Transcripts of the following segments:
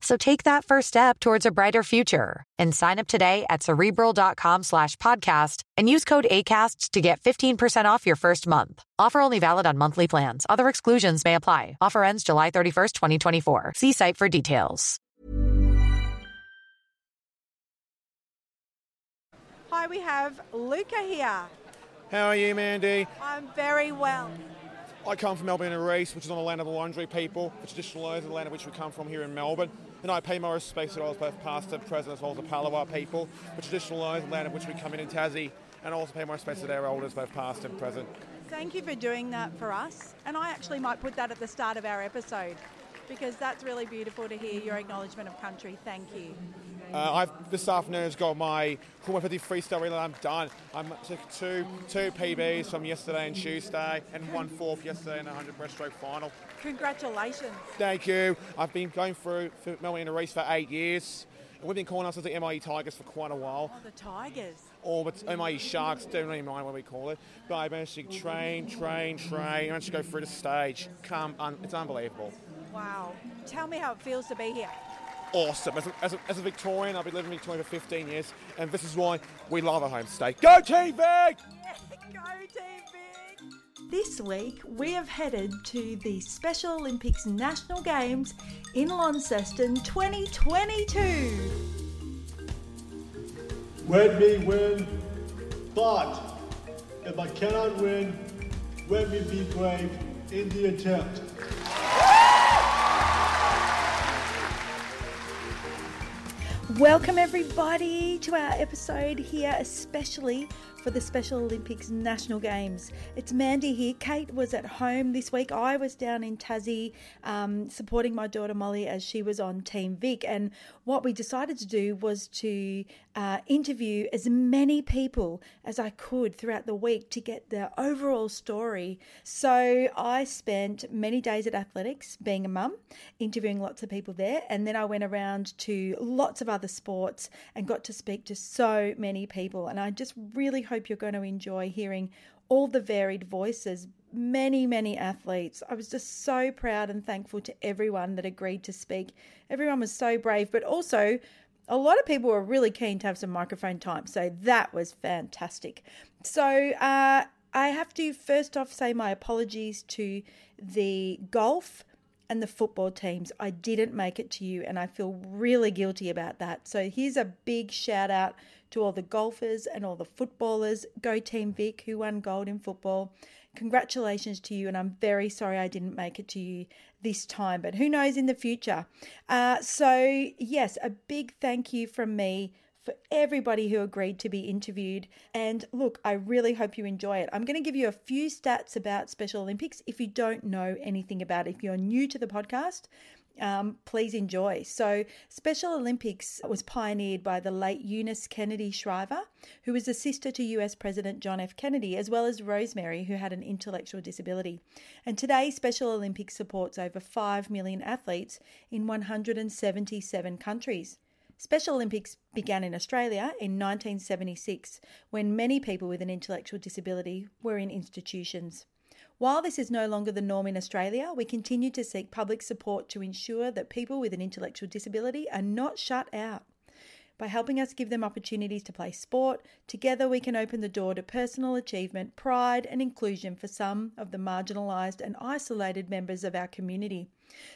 So take that first step towards a brighter future and sign up today at cerebral.com slash podcast and use code ACasts to get 15% off your first month. Offer only valid on monthly plans. Other exclusions may apply. Offer ends July 31st, 2024. See site for details. Hi, we have Luca here. How are you, Mandy? I'm very well. I come from Melbourne and Reese, which is on the land of the Wurundjeri people, the traditional owners of the land of which we come from here in Melbourne. And I pay my respects to both past and present as well as the Palawa people, the traditional owners of the land of which we come in in Tassie, and also pay my respects to their elders, both past and present. Thank you for doing that for us. And I actually might put that at the start of our episode because that's really beautiful to hear your acknowledgement of country. Thank you. Uh, I've this afternoon has got my Cool 50 freestyle relay. I'm done. I'm took two two PBs from yesterday and Tuesday, and one fourth yesterday in the 100 breaststroke final. Congratulations. Thank you. I've been going through for Melbourne in a race for eight years. And we've been calling ourselves the MIE Tigers for quite a while. Oh, the Tigers. Or the MIE Sharks, don't really mind what we call it. But I managed to train, train, train, I managed to go through the stage. Come, un- it's unbelievable. Wow. Tell me how it feels to be here. Awesome. As a, as, a, as a Victorian, I've been living in Victoria for 15 years, and this is why we love our home state. Go Team! Yeah, go Team Vic! This week, we have headed to the Special Olympics National Games in Launceston 2022. Let me win, but if I cannot win, let me be brave in the attempt. Welcome, everybody, to our episode here, especially for the Special Olympics National Games. It's Mandy here. Kate was at home this week. I was down in Tassie um, supporting my daughter Molly as she was on Team Vic. And what we decided to do was to uh, interview as many people as I could throughout the week to get the overall story. So I spent many days at athletics, being a mum, interviewing lots of people there. And then I went around to lots of other sports and got to speak to so many people. And I just really hope hope you're going to enjoy hearing all the varied voices, many, many athletes. I was just so proud and thankful to everyone that agreed to speak. Everyone was so brave, but also a lot of people were really keen to have some microphone time. So that was fantastic. So uh, I have to first off say my apologies to the golf and the football teams. I didn't make it to you, and I feel really guilty about that. So here's a big shout out to all the golfers and all the footballers. Go Team Vic, who won gold in football. Congratulations to you, and I'm very sorry I didn't make it to you this time, but who knows in the future. Uh, so, yes, a big thank you from me for everybody who agreed to be interviewed. And look, I really hope you enjoy it. I'm going to give you a few stats about Special Olympics if you don't know anything about it. If you're new to the podcast, um, please enjoy. So, Special Olympics was pioneered by the late Eunice Kennedy Shriver, who was a sister to US President John F. Kennedy, as well as Rosemary, who had an intellectual disability. And today, Special Olympics supports over 5 million athletes in 177 countries. Special Olympics began in Australia in 1976 when many people with an intellectual disability were in institutions. While this is no longer the norm in Australia, we continue to seek public support to ensure that people with an intellectual disability are not shut out. By helping us give them opportunities to play sport, together we can open the door to personal achievement, pride, and inclusion for some of the marginalised and isolated members of our community.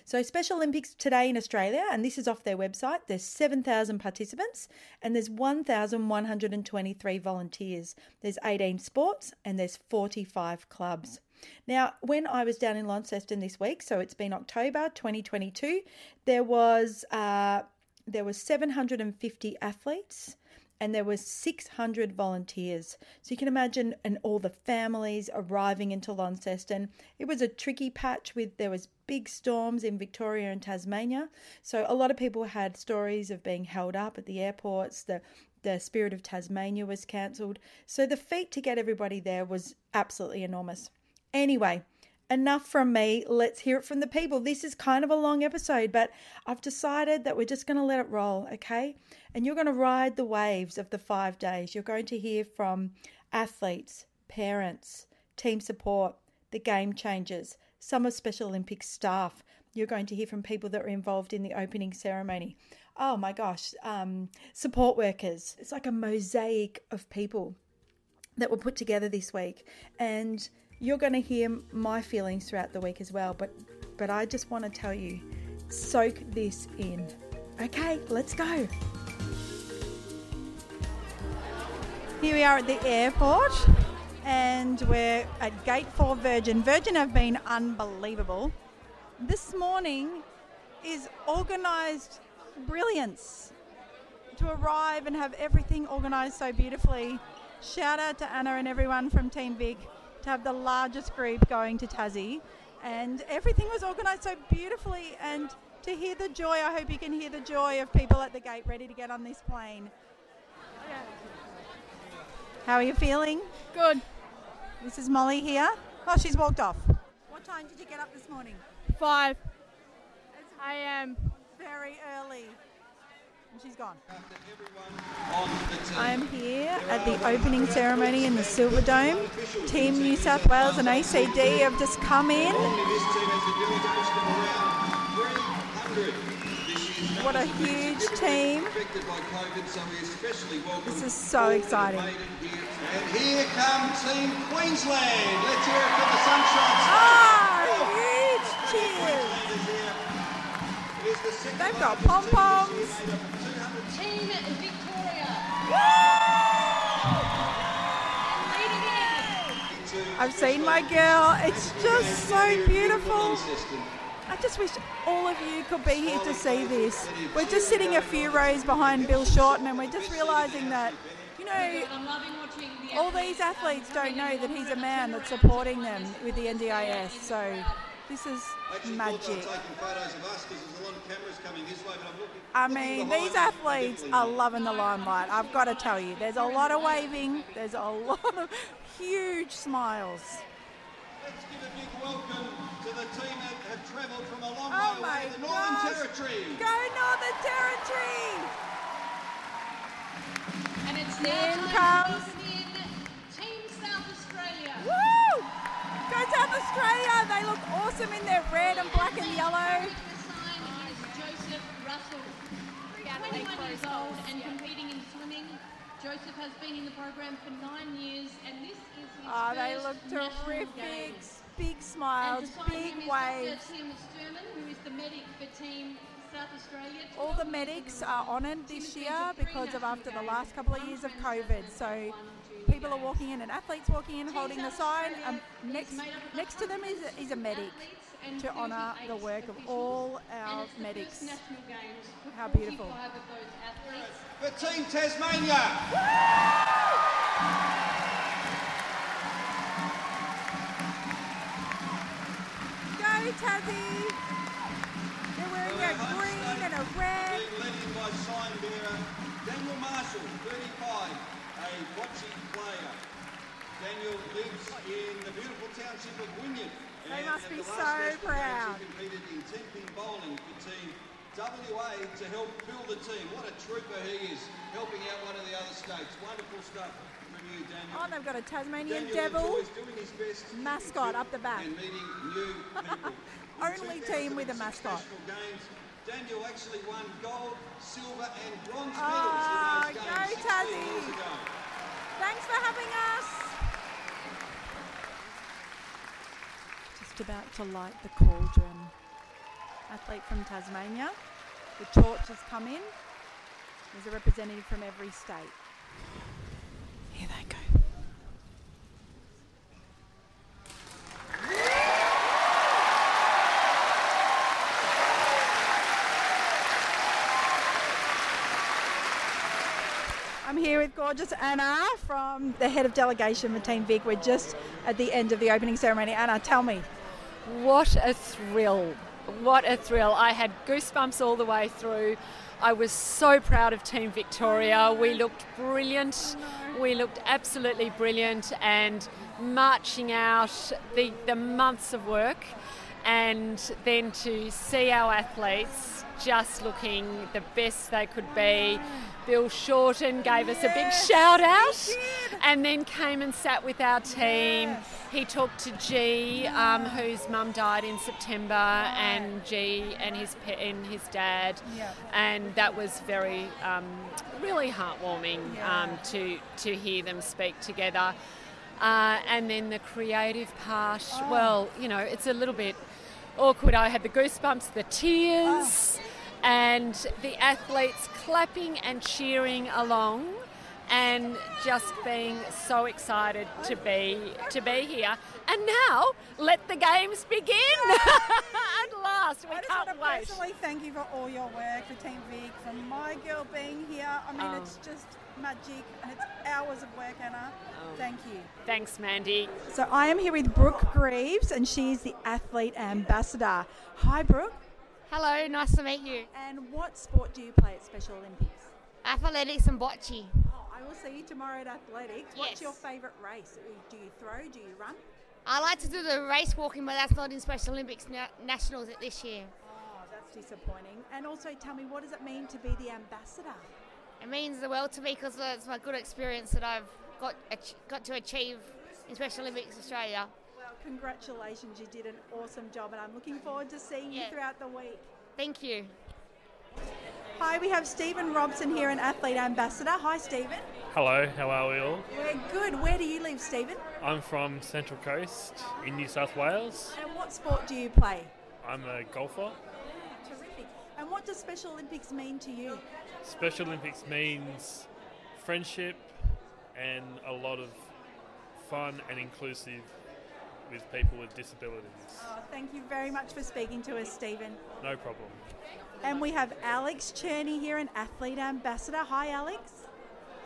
So, Special Olympics today in Australia, and this is off their website, there's 7,000 participants and there's 1,123 volunteers. There's 18 sports and there's 45 clubs. Now, when I was down in Launceston this week, so it's been October 2022, there was uh, there was 750 athletes and there was 600 volunteers. So you can imagine and all the families arriving into Launceston. It was a tricky patch with there was big storms in Victoria and Tasmania. So a lot of people had stories of being held up at the airports. The the Spirit of Tasmania was cancelled. So the feat to get everybody there was absolutely enormous. Anyway, enough from me. Let's hear it from the people. This is kind of a long episode, but I've decided that we're just going to let it roll, okay? And you're going to ride the waves of the five days. You're going to hear from athletes, parents, team support, the game changers, some of Special Olympics staff. You're going to hear from people that were involved in the opening ceremony. Oh my gosh, um, support workers. It's like a mosaic of people that were put together this week. And you're going to hear my feelings throughout the week as well, but but I just want to tell you, soak this in. Okay, let's go. Here we are at the airport and we're at gate 4 Virgin. Virgin have been unbelievable. This morning is organised brilliance to arrive and have everything organised so beautifully. Shout out to Anna and everyone from Team Vic to have the largest group going to Tassie. And everything was organised so beautifully. And to hear the joy, I hope you can hear the joy of people at the gate ready to get on this plane. How are you feeling? Good. This is Molly here. Oh, she's walked off. What time did you get up this morning? Five. I am. Very early. And she's gone. I am here at the opening ceremony in the Silver Dome. Team New South Wales and ACT have just come in. What a huge team. This is so exciting. And here come Team Queensland. Let's hear it for the Sunshine Ah, huge cheers. They've got pom poms. Team Victoria. I've seen my girl. It's just so beautiful. I just wish all of you could be here to see this. We're just sitting a few rows behind Bill Shorten, and we're just realising that, you know, all these athletes don't know that he's a man that's supporting them with the NDIS. So this is magic. I mean, these athletes are loving the limelight. I've got to tell you, there's a lot of waving. There's a lot of huge smiles. Let's give a big welcome to the team that have travelled from a long Oh way my away the Northern gosh. Territory. Go Northern Territory! And it's In now time comes- to welcome in Team South Australia. Woo! Go South Australia! They look awesome in their red and black and yellow. The sign is Joseph Russell. 21 years old and competing in swimming. Joseph has been in the program for nine years, and this is his Oh, they look terrific. games. Big smiles, big waves. Tim Sturman, who is the medic for Team South Australia. All the medics are honoured this year because of after the last couple of years of COVID. So people are walking in and athletes walking in holding the sign. Um, next, next to them is a, is a medic to honour the work of all our medics. National Games. with How beautiful. 45 of those athletes. For Team Tasmania. Go Tassie! They're wearing a green and a red. Being led by sign bearer Daniel Marshall, 35, a bocce player. Daniel lives in the beautiful township of Wynyard. They must be so National Games proud. He competed in 10-pin bowling for Team WA to help build the team. What a trooper he is, helping out one of the other states. Wonderful stuff from you, Daniel. Oh, they've got a Tasmanian Daniel devil. enjoys doing his best mascot up the back. and meeting new people. Only team with a mascot. Games, Daniel actually won gold, silver, and bronze medals Ah, in those games 16 Tassie. years ago. Thanks for having us. Just about to light the cauldron. Athlete from Tasmania. The torch has come in. There's a representative from every state. Here they go. Here with gorgeous Anna from the head of delegation for Team Vic. We're just at the end of the opening ceremony. Anna, tell me. What a thrill! What a thrill! I had goosebumps all the way through. I was so proud of Team Victoria. We looked brilliant. We looked absolutely brilliant and marching out the, the months of work and then to see our athletes just looking the best they could be. Bill Shorten gave us a big shout out and then came and sat with our team. He talked to G, um, whose mum died in September, and G and his pe- and his dad, and that was very um, really heartwarming um, to to hear them speak together. Uh, and then the creative part, well, you know, it's a little bit awkward. I had the goosebumps, the tears, and the athletes clapping and cheering along, and just being so excited to be to be here. And now, let the games begin. At last, we I just can't want to wait. personally thank you for all your work for Team Vic, for my girl being here. I mean, Oh. it's just magic and it's hours of work, Anna. Thank you. Thanks, Mandy. So I am here with Brooke Greaves, and she's the athlete ambassador. Hi, Brooke. Hello, nice to meet you. And what sport do you play at Special Olympics? Athletics and bocce. Oh, I will see you tomorrow at athletics. What's Yes. your favourite race? Do you throw? Do you run? I like to do the race walking, but that's not in Special Olympics na- Nationals this year. Oh, that's disappointing. And also, tell me, what does it mean to be the ambassador? It means the world to me because it's my good experience that I've got ach- got to achieve in Special Olympics Australia. Well, congratulations. You did an awesome job, and I'm looking forward to seeing you throughout the week. Thank you. Hi, we have Stephen Robson here, an athlete ambassador. Hi, Stephen. Hello, how are we all? We're good. Where do you live, Stephen? I'm from Central Coast in New South Wales. And what sport do you play? I'm a golfer. Terrific. And what does Special Olympics mean to you? Special Olympics means friendship and a lot of fun and inclusive with people with disabilities. Oh, thank you very much for speaking to us, Stephen. No problem. And we have Alex Cherney here, an athlete ambassador. Hi, Alex.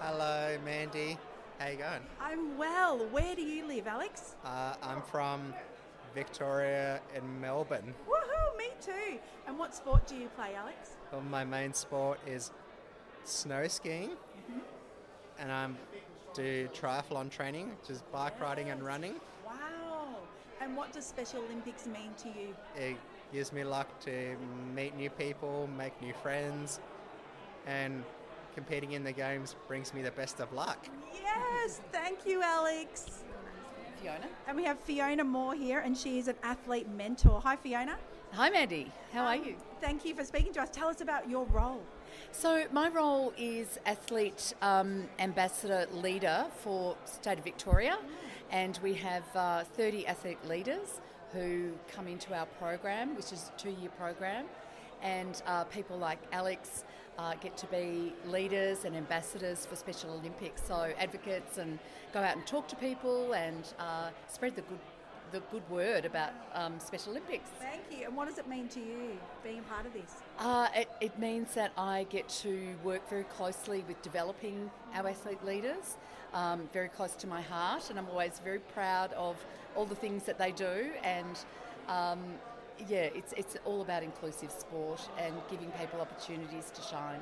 Hello, Mandy. How you going? I'm well. Where do you live, Alex? Uh, I'm from Victoria in Melbourne. Woohoo, me too. And what sport do you play, Alex? Well, my main sport is snow skiing, and I do triathlon training, which is bike riding and running. Wow. And what does Special Olympics mean to you? It gives me luck to meet new people, make new friends, and competing in the games brings me the best of luck. Yes, thank you, Alex. Fiona. And we have Fiona Moore here, and she is an athlete mentor. Hi, Fiona. Hi, Mandy. How are um, you? Thank you for speaking to us. Tell us about your role. So, my role is athlete um, ambassador leader for State of Victoria, and we have uh, 30 athlete leaders who come into our program, which is a two year program. And uh, people like Alex uh, get to be leaders and ambassadors for Special Olympics, so advocates and go out and talk to people and uh, spread the good, the good word about um, Special Olympics. Thank you. And what does it mean to you being a part of this? Uh, it, it means that I get to work very closely with developing our athlete leaders, um, very close to my heart, and I'm always very proud of all the things that they do. And um, yeah, it's, it's all about inclusive sport and giving people opportunities to shine.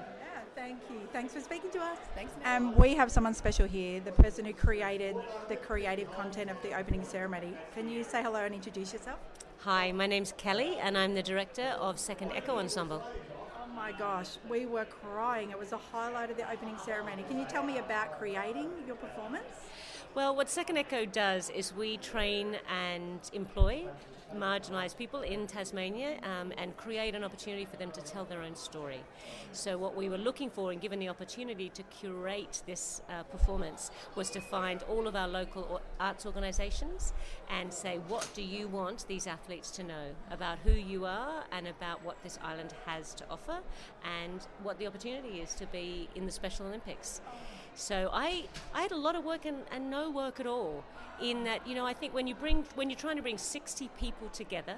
Yeah, thank you. Thanks for speaking to us. Thanks. Um, we have someone special here, the person who created the creative content of the opening ceremony. Can you say hello and introduce yourself? Hi, my name's Kelly, and I'm the director of Second Echo Ensemble. Oh my my gosh, we were crying. It was a highlight of the opening ceremony. Can you tell me about creating your performance? Well, what Second Echo does is we train and employ marginalised people in Tasmania um, and create an opportunity for them to tell their own story. So, what we were looking for and given the opportunity to curate this uh, performance was to find all of our local arts organisations and say, what do you want these athletes to know about who you are and about what this island has to offer and what the opportunity is to be in the Special Olympics. So I, I had a lot of work and, and no work at all. In that, you know, I think when you bring when you're trying to bring 60 people together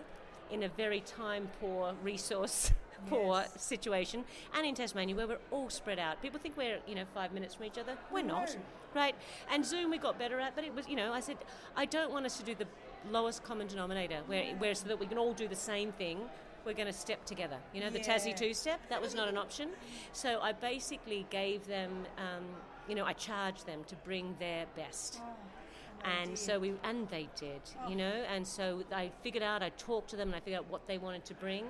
in a very time poor, resource poor yes. situation, and in Tasmania where we're all spread out. People think we're you know five minutes from each other. We're no. not, right? And Zoom we got better at, but it was you know I said I don't want us to do the lowest common denominator where, where so that we can all do the same thing we're going to step together. You know, the yeah. Tassie two step, that was not an option. So I basically gave them um, you know, I charged them to bring their best. Oh and so we and they did you know? And so i figured out i talked to them and i figured out what they wanted to bring.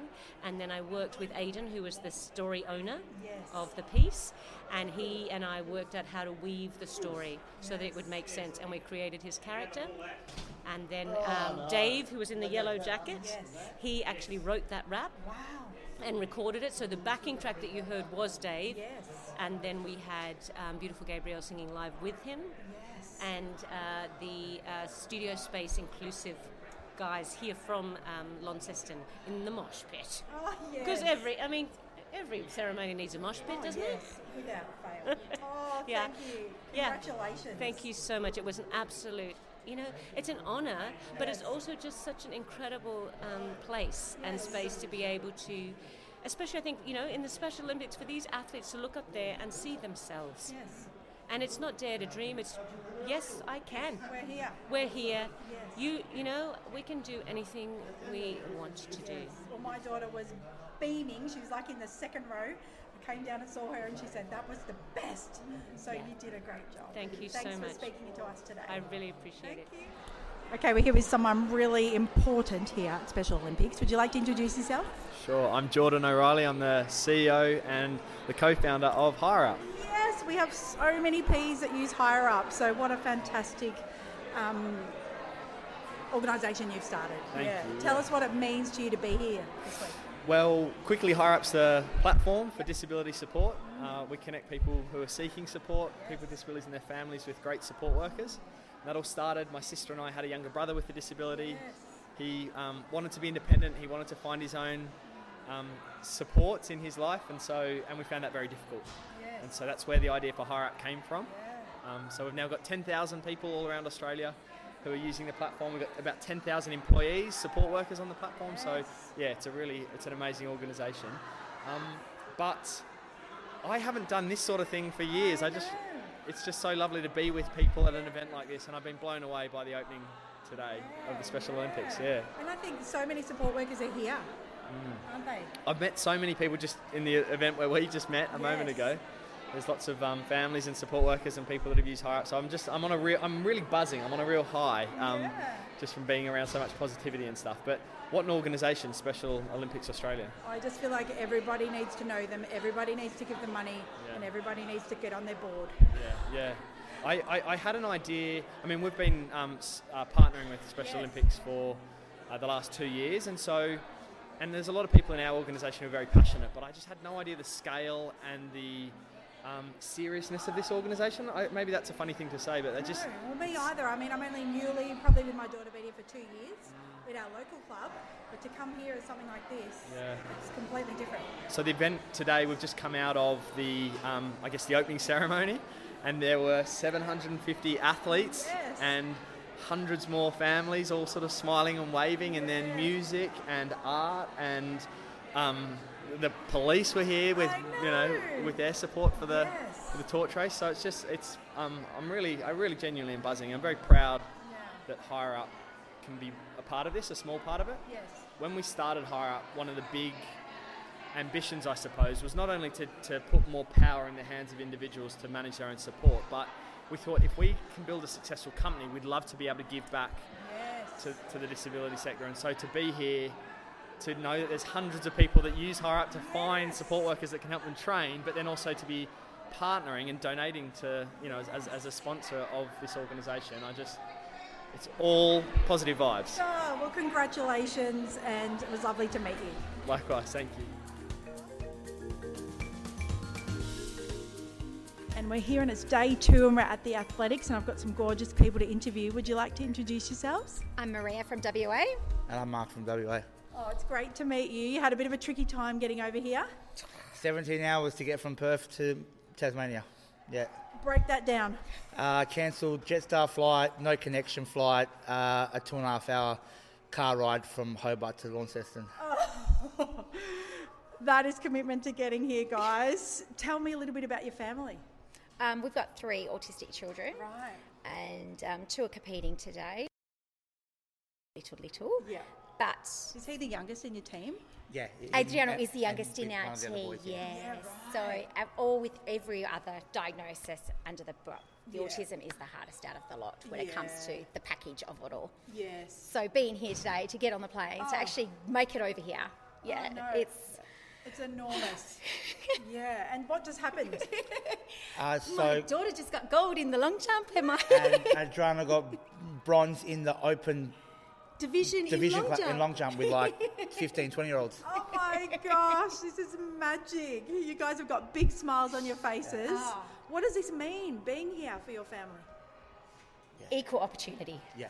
And then i worked with aidan who was the story owner yes. of the piece. And he and i worked out how to weave the story so that it would make sense. And we created his character. And then um, dave who was in the yellow jacket he actually wrote that rap wow. and recorded it. So the backing track that you heard was Dave. Yes. And then we had um, Beautiful Gabriel singing live with him. Yes. And uh, the uh, studio space inclusive guys here from um, Launceston in the mosh pit. Oh, Because yes. every, I mean, every ceremony needs a mosh pit, oh, doesn't yes, it? Without fail. oh, yeah. thank you. Congratulations. Yeah. Thank you so much. It was an absolute you know, it's an honour, but it's also just such an incredible um, place and space to be able to, especially I think, you know, in the Special Olympics, for these athletes to look up there and see themselves. Yes. And it's not dare to dream. It's yes, I can. We're here. We're here. Yes. You, you know, we can do anything we want to do. Well, my daughter was beaming. She was like in the second row I came down and saw her and she said that was the best. So yeah. you did a great job. Thank you Thanks so much. Thanks for speaking to us today. I really appreciate Thank it. You. Okay, we're here with someone really important here at Special Olympics. Would you like to introduce yourself? Sure, I'm Jordan O'Reilly. I'm the CEO and the co founder of HireUp. Yes, we have so many Ps that use HireUp, so what a fantastic um, organisation you've started. Thank yeah. You, Tell us what it means to you to be here this week. Well, Quickly HireUp's the platform for disability support. Uh, we connect people who are seeking support, people with disabilities and their families with great support workers. That all started, my sister and I had a younger brother with a disability. He um, wanted to be independent, he wanted to find his own um, supports in his life, and so and we found that very difficult. Yes. And so that's where the idea for HireUp came from. Um, so we've now got 10,000 people all around Australia who are using the platform. We've got about 10,000 employees, support workers on the platform. Yes. So yeah, it's a really it's an amazing organisation. Um, but I haven't done this sort of thing for years. I, I just it's just so lovely to be with people at an event like this, and I've been blown away by the opening today of the Special. Olympics. Yeah. And I think so many support workers are here, mm. aren't they? I've met so many people just in the event where we just met a yes. moment ago there's lots of um, families and support workers and people that have used HireUp. So I'm just I'm on a real I'm really buzzing. I'm on a real high um, yeah. just from being around so much positivity and stuff. But what an organisation, Special Olympics Australia. I just feel like everybody needs to know them. Everybody needs to give them money, yeah. and everybody needs to get on their board. Yeah, yeah. I, I, I had an idea. I mean, we've been um, uh, partnering with Special yes. Olympics for uh, the last two years, and so and there's a lot of people in our organisation who are very passionate. But I just had no idea the scale and the um, seriousness of this organisation. Maybe that's a funny thing to say, but they no, just. Well, me either. I mean, I'm only newly, probably with my daughter, been here for two years with our local club, but to come here as something like this, yeah. it's completely different. So the event today, we've just come out of the, um, I guess, the opening ceremony, and there were 750 athletes yes. and hundreds more families, all sort of smiling and waving, and then music and art and. Um, the police were here with know. you know with their support for the yes. for the torch race. So it's just it's um, I'm really I really genuinely am buzzing. I'm very proud yeah. that HireUp can be a part of this, a small part of it. Yes. When we started HireUp, one of the big ambitions, I suppose, was not only to, to put more power in the hands of individuals to manage their own support, but we thought if we can build a successful company, we'd love to be able to give back yes. to, to the disability sector. And so to be here to know that there's hundreds of people that use HireUp to find support workers that can help them train, but then also to be partnering and donating to, you know, as, as a sponsor of this organisation. I just, it's all positive vibes. Oh, well, congratulations, and it was lovely to meet you. Likewise, thank you. And we're here, and it's day two, and we're at the athletics, and I've got some gorgeous people to interview. Would you like to introduce yourselves? I'm Maria from WA. And I'm Mark from WA. Oh, it's great to meet you. You had a bit of a tricky time getting over here. 17 hours to get from Perth to Tasmania. Yeah. Break that down. Uh, cancelled Jetstar flight, no connection flight, uh, a two and a half hour car ride from Hobart to Launceston. Oh, that is commitment to getting here, guys. Tell me a little bit about your family. Um, we've got three autistic children. Right. And um, two are competing today. Little, little. Yeah. But. Is he the youngest in your team? Yeah. Adriano and- is the youngest in our one of the other team, boys, yes. yeah. So, uh, all with every other diagnosis under the book. The Yeah. autism is the hardest out of the lot when it comes to the package of it all. Yes. So, being here today to get on the plane, Oh. to actually make it over here, yeah, no. it's. It's enormous. yeah. And what just happened? Uh, my so, daughter just got gold in the long jump, and my and Adriana got bronze in the open division, division in long cla- jump. in long jump with like 15, 20 year olds. Oh my gosh, this is magic. You guys have got big smiles on your faces. Ah. What does this mean, being here for your family? Equal opportunity. Yeah.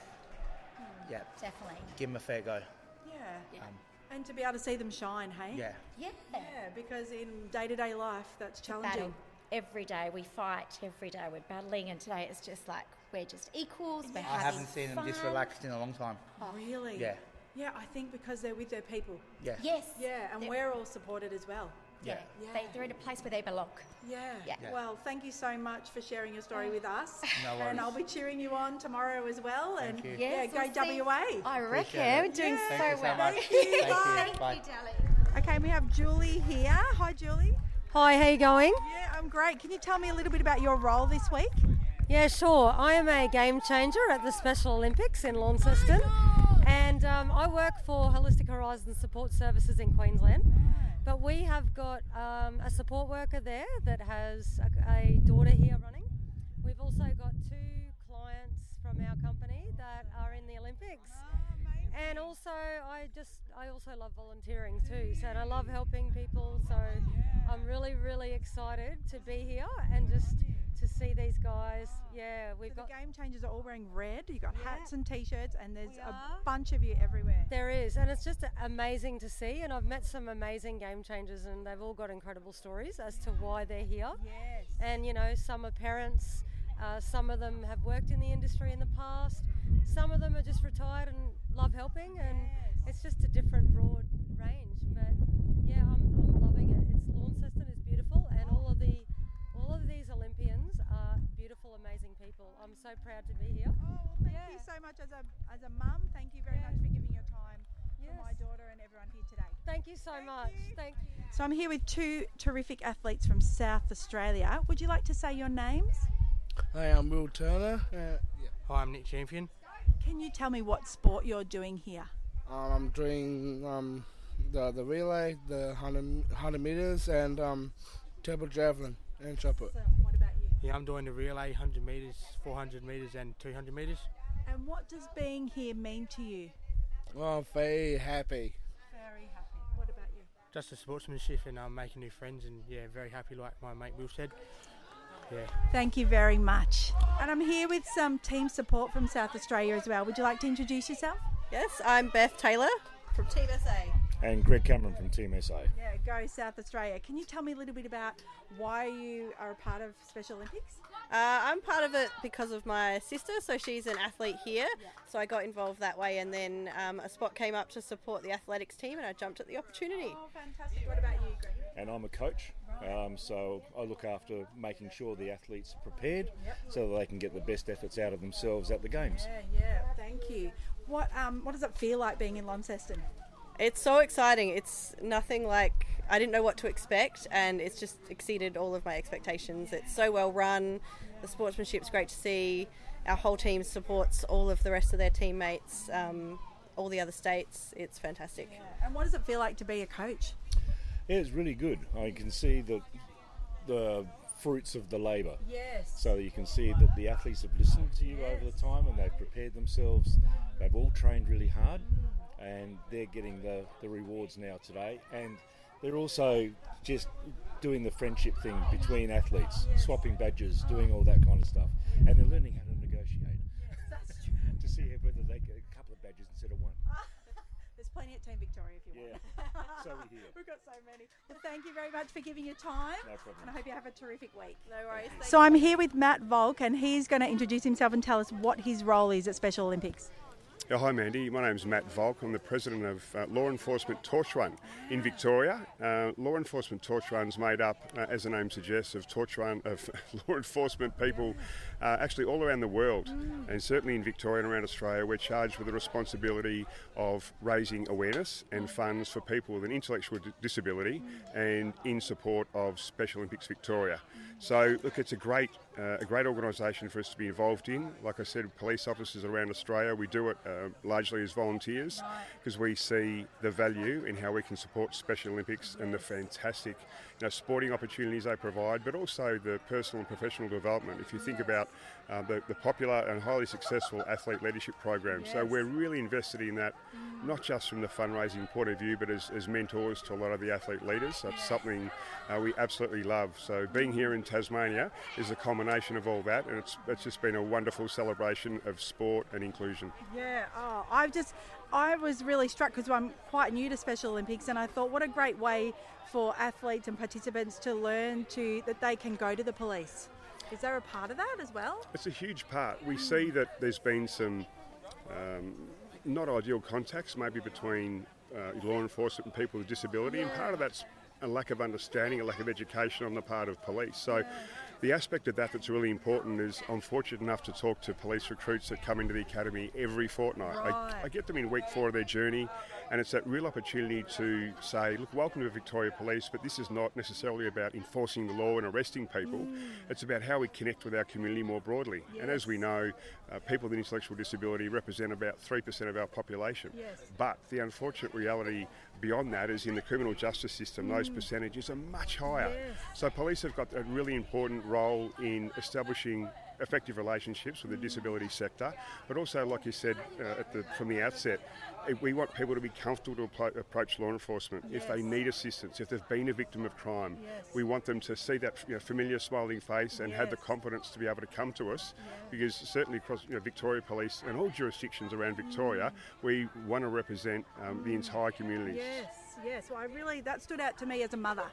Yeah. Definitely. Give them a fair go. Yeah. Um, And to be able to see them shine, hey? Yeah. Yeah. Yeah, because in day to day life, that's challenging. battle every day. We fight every day. We're battling, and today it's just like we're just equals. We're I haven't seen them this relaxed in a long time. Oh, really? Yeah. Yeah, I think because they're with their people. Yeah. Yes. Yeah, and They're- we're all supported as well. Yeah. They, they're in a place where they belong. Yeah. Yeah. Well, thank you so much for sharing your story with us. No worries. And. I'll be cheering you on tomorrow as well. and Thank you. yeah, Yes, go we'll. WA. I reckon Appreciate we're doing Yeah. so Thank you so well. much. Thank you. Thank Bye. you. Bye. Okay, we have Julie here. Hi, Julie. Hi, how you going? Yeah, I'm great. Can you tell me a little bit about your role this week? Yeah, sure. I am a game changer at the Special Olympics in Launceston, and um, I work for Holistic Horizons Support Services in Queensland. But we have got um, a support worker there that has a, a daughter here running. We've also got two clients from our company that are in the Olympics. And also, I just I also love volunteering too. So and I love helping people. So I'm really really excited to be here and just to see these guys. Yeah, we've So got the game changers are all wearing red. You've got hats and t-shirts, and there's a bunch of you everywhere. There is, and it's just amazing to see. And I've met some amazing game changers, and they've all got incredible stories as to why they're here. Yes. And you know, some are parents, uh, some of them have worked in the industry in the past, some of them are just retired and love helping, and it's just a different broad range. But yeah, I'm, I'm loving it. It's Launceston is beautiful, and all of the all of these Olympians are beautiful, amazing people. I'm so proud to be here. Oh, well, thank you so much as a as a mum. Thank you very much for giving your time for my daughter and everyone here today. Thank you so much. Thank you. So I'm here with two terrific athletes from South Australia. Would you like to say your names? Hi, I'm Will Turner. Uh, Hi, I'm Nick Champion. Can you tell me what sport you're doing here? um, I'm doing um, the the relay, the 100, 100 meters, and um, turbo javelin and shot put. What about you? Yeah, I'm doing the relay, 100 meters, 400 meters, and 200 meters. And what does being here mean to you? Well, I'm very happy. Very happy. What about you? Just the sportsmanship and um, making new friends, and yeah, very happy, like my mate Will said. Yeah. Thank you very much. And I'm here with some team support from South Australia as well. Would you like to introduce yourself? Yes, I'm Beth Taylor from Team SA. And Greg Cameron from Team SA. Yeah, go South Australia. Can you tell me a little bit about why you are a part of Special Olympics? Uh, I'm part of it because of my sister, so she's an athlete here. So I got involved that way, and then um, a spot came up to support the athletics team, and I jumped at the opportunity. Oh, fantastic. What about you, Greg? And I'm a coach, um, so I look after making sure the athletes are prepared so that they can get the best efforts out of themselves at the games. Yeah, yeah. Thank you. What um, what does it feel like being in Launceston? It's so exciting. It's nothing like I didn't know what to expect, and it's just exceeded all of my expectations. It's so well run. The sportsmanship's great to see. Our whole team supports all of the rest of their teammates. Um, all the other states. It's fantastic. And what does it feel like to be a coach? Yeah, it's really good. I can see the the fruits of the labour. Yes. So you can see that the athletes have listened to you over the time and they've prepared themselves. They've all trained really hard and they're getting the, the rewards now today. And they're also just doing the friendship thing between athletes, swapping badges, doing all that kind of stuff. And they're learning how to negotiate to see whether they get a couple of badges instead of one. There's plenty at Team Victoria if you want. So we hear. We've got so many. Well, thank you very much for giving your time. No problem. And I hope you have a terrific week. No worries. So I'm here with Matt Volk, and he's going to introduce himself and tell us what his role is at Special Olympics. Yeah, hi Mandy, my name's Matt Volk. I'm the president of uh, Law Enforcement Torch Run in Victoria. Uh, law Enforcement Torch Run's made up, uh, as the name suggests, of torch run of law enforcement people uh, actually all around the world, and certainly in Victoria and around Australia. We're charged with the responsibility of raising awareness and funds for people with an intellectual d- disability, and in support of Special Olympics Victoria. So, look, it's a great, uh, a great organisation for us to be involved in. Like I said, police officers around Australia, we do it uh, largely as volunteers because we see the value in how we can support Special Olympics and the fantastic, you know, sporting opportunities they provide, but also the personal and professional development. If you think about uh, the, the popular and highly successful athlete leadership program, so we're really invested in that, not just from the fundraising point of view, but as, as mentors to a lot of the athlete leaders. That's something uh, we absolutely love. So being here in Tasmania is a combination of all that, and it's, it's just been a wonderful celebration of sport and inclusion. Yeah, oh, I've just, I was really struck because I'm quite new to Special Olympics, and I thought what a great way for athletes and participants to learn to that they can go to the police. Is there a part of that as well? It's a huge part. We see that there's been some um, not ideal contacts, maybe between uh, law enforcement and people with disability, and part of that's a lack of understanding, a lack of education on the part of police. So. The aspect of that that's really important is I'm fortunate enough to talk to police recruits that come into the academy every fortnight. I, I get them in week four of their journey, and it's that real opportunity to say, look, welcome to Victoria Police, but this is not necessarily about enforcing the law and arresting people. It's about how we connect with our community more broadly. And as we know, uh, people with intellectual disability represent about 3% of our population. But the unfortunate reality beyond that is in the criminal justice system, those percentages are much higher. So police have got a really important role in establishing effective relationships with the disability sector, but also, like you said uh, at the, from the outset, we want people to be comfortable to approach law enforcement if they need assistance, if they've been a victim of crime. We want them to see that you know, familiar smiling face and have the confidence to be able to come to us, because certainly across you know, Victoria Police and all jurisdictions around Victoria, we want to represent um, the entire community. Yes, yes. Well, I really that stood out to me as a mother.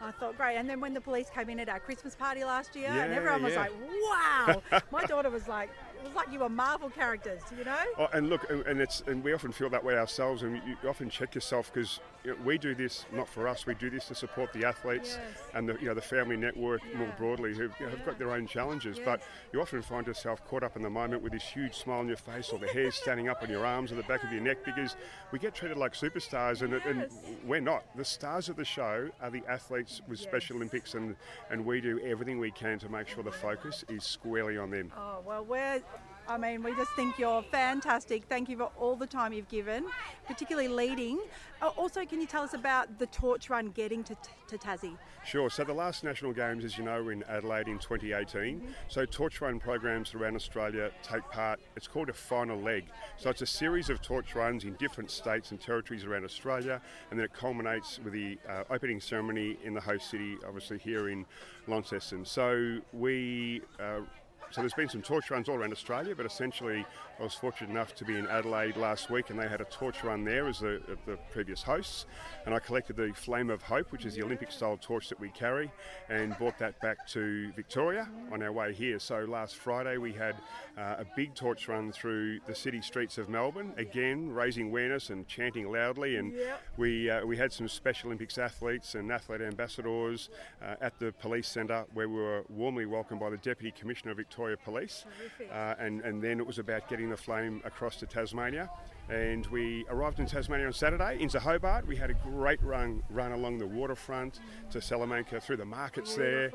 I thought great, and then when the police came in at our Christmas party last year, and Yeah, everyone was yeah. like, "Wow!" My daughter was like, "It was like you were Marvel characters," you know? Oh, and look, and it's and we often feel that way ourselves, and you often check yourself because we do this not for us. We do this to support the athletes and the you know the family network more broadly who you know, have got their own challenges. But you often find yourself caught up in the moment with this huge smile on your face, or the hair standing up on your arms or the back of your neck, because we get treated like superstars, and, it- and we're not. The stars of the show are the athletes with Special Olympics, and and we do everything we can to make sure the focus is squarely on them. Oh well, we're. I mean, we just think you're fantastic. Thank you for all the time you've given, particularly leading. Uh, also, can you tell us about the torch run getting to, to Tassie? Sure. So the last National Games, as you know, were in Adelaide in 2018. So torch run programs around Australia take part. It's called a final leg. So it's a series of torch runs in different states and territories around Australia, and then it culminates with the uh, opening ceremony in the host city, obviously here in Launceston. So we. Uh, so there's been some torch runs all around Australia, but essentially I was fortunate enough to be in Adelaide last week, and they had a torch run there as the, the previous hosts, and I collected the Flame of Hope, which is the Olympic-style torch that we carry, and brought that back to Victoria on our way here. So last Friday we had uh, a big torch run through the city streets of Melbourne, again raising awareness and chanting loudly, and we uh, we had some Special Olympics athletes and athlete ambassadors uh, at the police centre, where we were warmly welcomed by the Deputy Commissioner of Victoria. Victoria Police, uh, and and then it was about getting the flame across to Tasmania. And we arrived in Tasmania on Saturday into Hobart. We had a great run run along the waterfront to Salamanca through the markets there,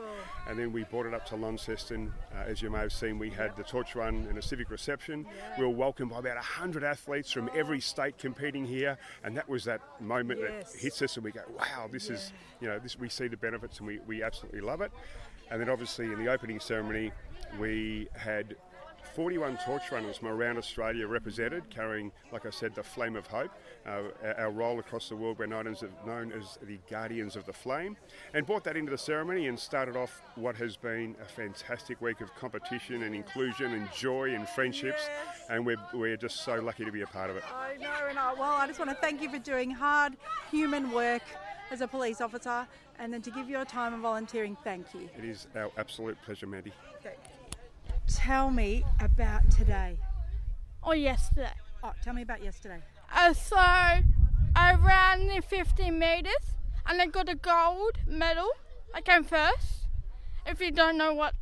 and then we brought it up to Launceston. Uh, as you may have seen, we had the torch run and a civic reception. We were welcomed by about hundred athletes from every state competing here, and that was that moment Yes. that hits us, and we go, "Wow, this is you know this." We see the benefits, and we, we absolutely love it. And then obviously in the opening ceremony, we had 41 torch runners from around Australia represented, carrying, like I said, the flame of hope. Uh, our- role across the world, we're known as, known as the Guardians of the Flame, and brought that into the ceremony and started off what has been a fantastic week of competition and inclusion and joy and friendships. And we're, we're just so lucky to be a part of it. I know, and I, well, I just want to thank you for doing hard human work as a police officer, and then to give your time and volunteering. Thank you. It is our absolute pleasure, Mandy. Tell me about today. Or yesterday. Oh, tell me about yesterday. Uh, so I ran the 50 meters and I got a gold medal. I came first. If you don't know what,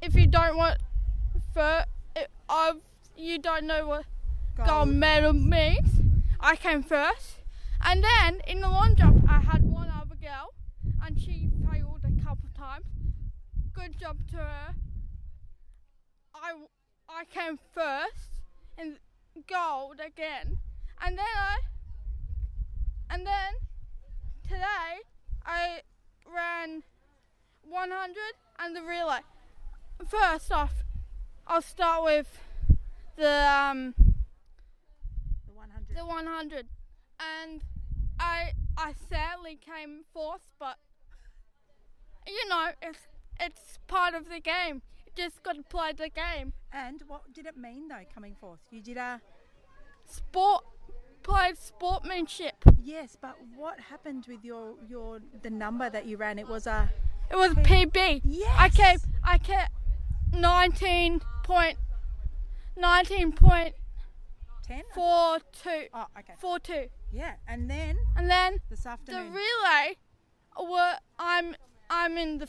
if you don't want, for, you don't know what gold. Gold. medal means. I came first, and then in the long jump I had one other girl, and she failed a couple times. Good job to her. I I came first in gold again, and then I and then today I ran 100 and the relay. First off, I'll start with the um the 100. The 100, and I I sadly came fourth, but you know it's it's part of the game. You just got to play the game. And what did it mean though, coming fourth? You did a sport, played sportsmanship. Yes, but what happened with your your the number that you ran? It was a. It was PB. Yes. I came I came 19 point 19 point 10 four two. Oh, okay. Four two. Yeah, and then and then this the relay were I'm I'm in the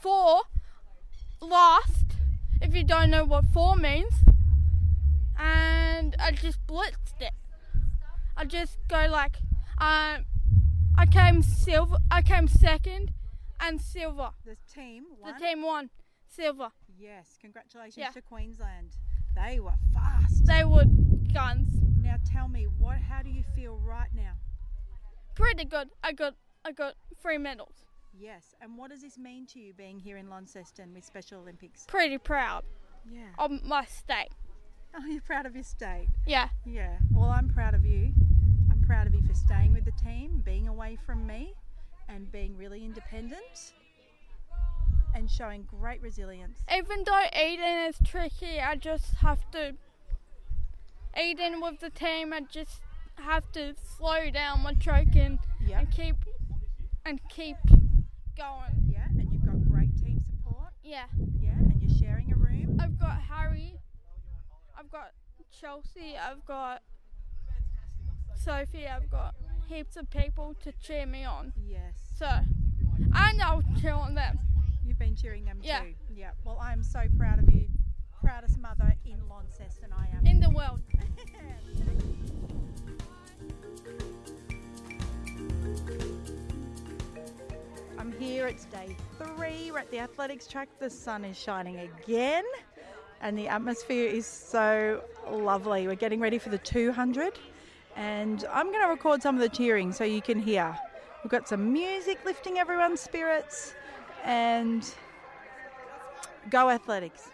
four last if you don't know what four means and I just blitzed it I just go like um I came silver I came second and silver the team the team won silver Yes, congratulations Yeah. to Queensland. They were fast. they were guns Now tell me, what? How do you feel right now? pretty good I got I got three medals Yes, and what does this mean to you being here in Launceston with Special Olympics? pretty proud Yeah. of my state Oh, you're proud of your state. yeah Yeah. Well, I'm proud of you. I'm proud of you for staying with the team, being away from me, and being really independent and showing great resilience. Even though Eden is tricky, I just have to. Eden with the team, I just have to slow down my choking Yeah. and keep and keep going. Yeah, and you've got great team support. Yeah, Yeah, and you're sharing a room. I've got Harry, I've got Chelsea, I've got Sophie, I've got heaps of people to cheer me on. Yes. So, and I'll cheer on them. You've been cheering them Yeah. too. Yeah. Well, I'm so proud of you. Proudest mother in Launceston I am. In the world. I'm here. It's day three. We're at the athletics track. The sun is shining again, and the atmosphere is so lovely. We're getting ready for the 200, and I'm going to record some of the cheering so you can hear. We've got some music lifting everyone's spirits, and go athletics.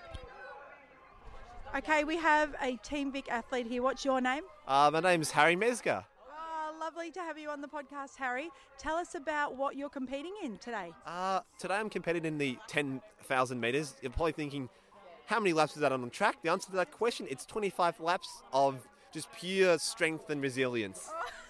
Okay, we have a Team Vic athlete here. What's your name? Uh, my name's Harry Mesger. Lovely to have you on the podcast, Harry. Tell us about what you're competing in today. Uh, today I'm competing in the 10,000 metres. You're probably thinking, how many laps is that on the track? The answer to that question, it's 25 laps of just pure strength and resilience.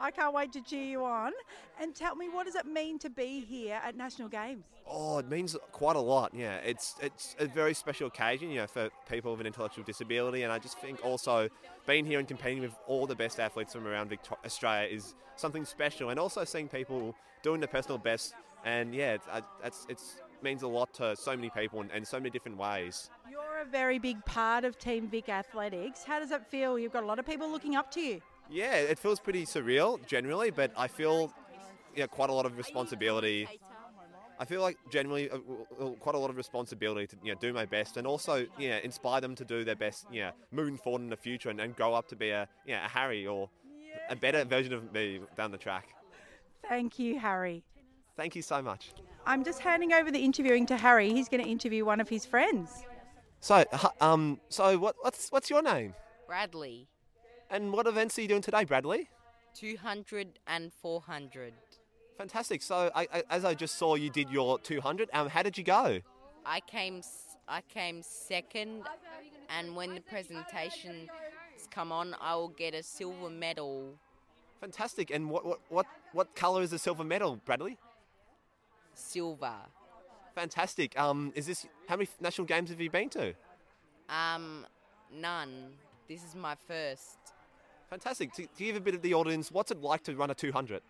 I can't wait to cheer you on. And tell me, what does it mean to be here at National Games? Oh, it means quite a lot. Yeah, it's it's a very special occasion, you know, for people with an intellectual disability, and I just think also being here and competing with all the best athletes from around Victor- Australia is something special, and also seeing people doing their personal best, and yeah, it's uh, it's, it's means a lot to so many people and, and so many different ways. You're a very big part of Team Vic Athletics. How does it feel? You've got a lot of people looking up to you. Yeah, it feels pretty surreal generally, but I feel yeah, quite a lot of responsibility. I feel like generally uh, quite a lot of responsibility to you know, do my best and also yeah, inspire them to do their best yeah, moving forward in the future and, and grow up to be a, yeah, a Harry or a better version of me down the track. Thank you, Harry. Thank you so much. I'm just handing over the interviewing to Harry. He's going to interview one of his friends. So, um, so what, what's what's your name? Bradley. And what events are you doing today, Bradley? 200 and 400. Fantastic. So, I, I, as I just saw, you did your 200. Um, how did you go? I came I came second and when the presentations come on I will get a silver medal. Fantastic. And what what what, what colour is the silver medal, Bradley? Silver. Fantastic. Um, is this how many national games have you been to? Um none. This is my first. Fantastic. To, give a bit of the audience, what's it like to run a 200?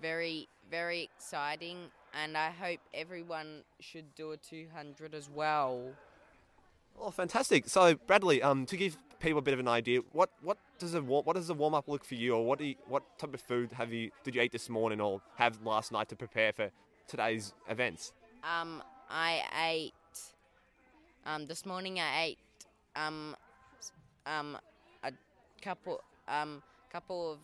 Very very exciting and I hope everyone should do a 200 as well. Oh, fantastic! So, Bradley, um, to give people a bit of an idea, what what does a what does the warm up look for you, or what do you, what type of food have you did you eat this morning or have last night to prepare for today's events? Um, I ate. Um, this morning I ate. Um, um, a couple. Um, couple of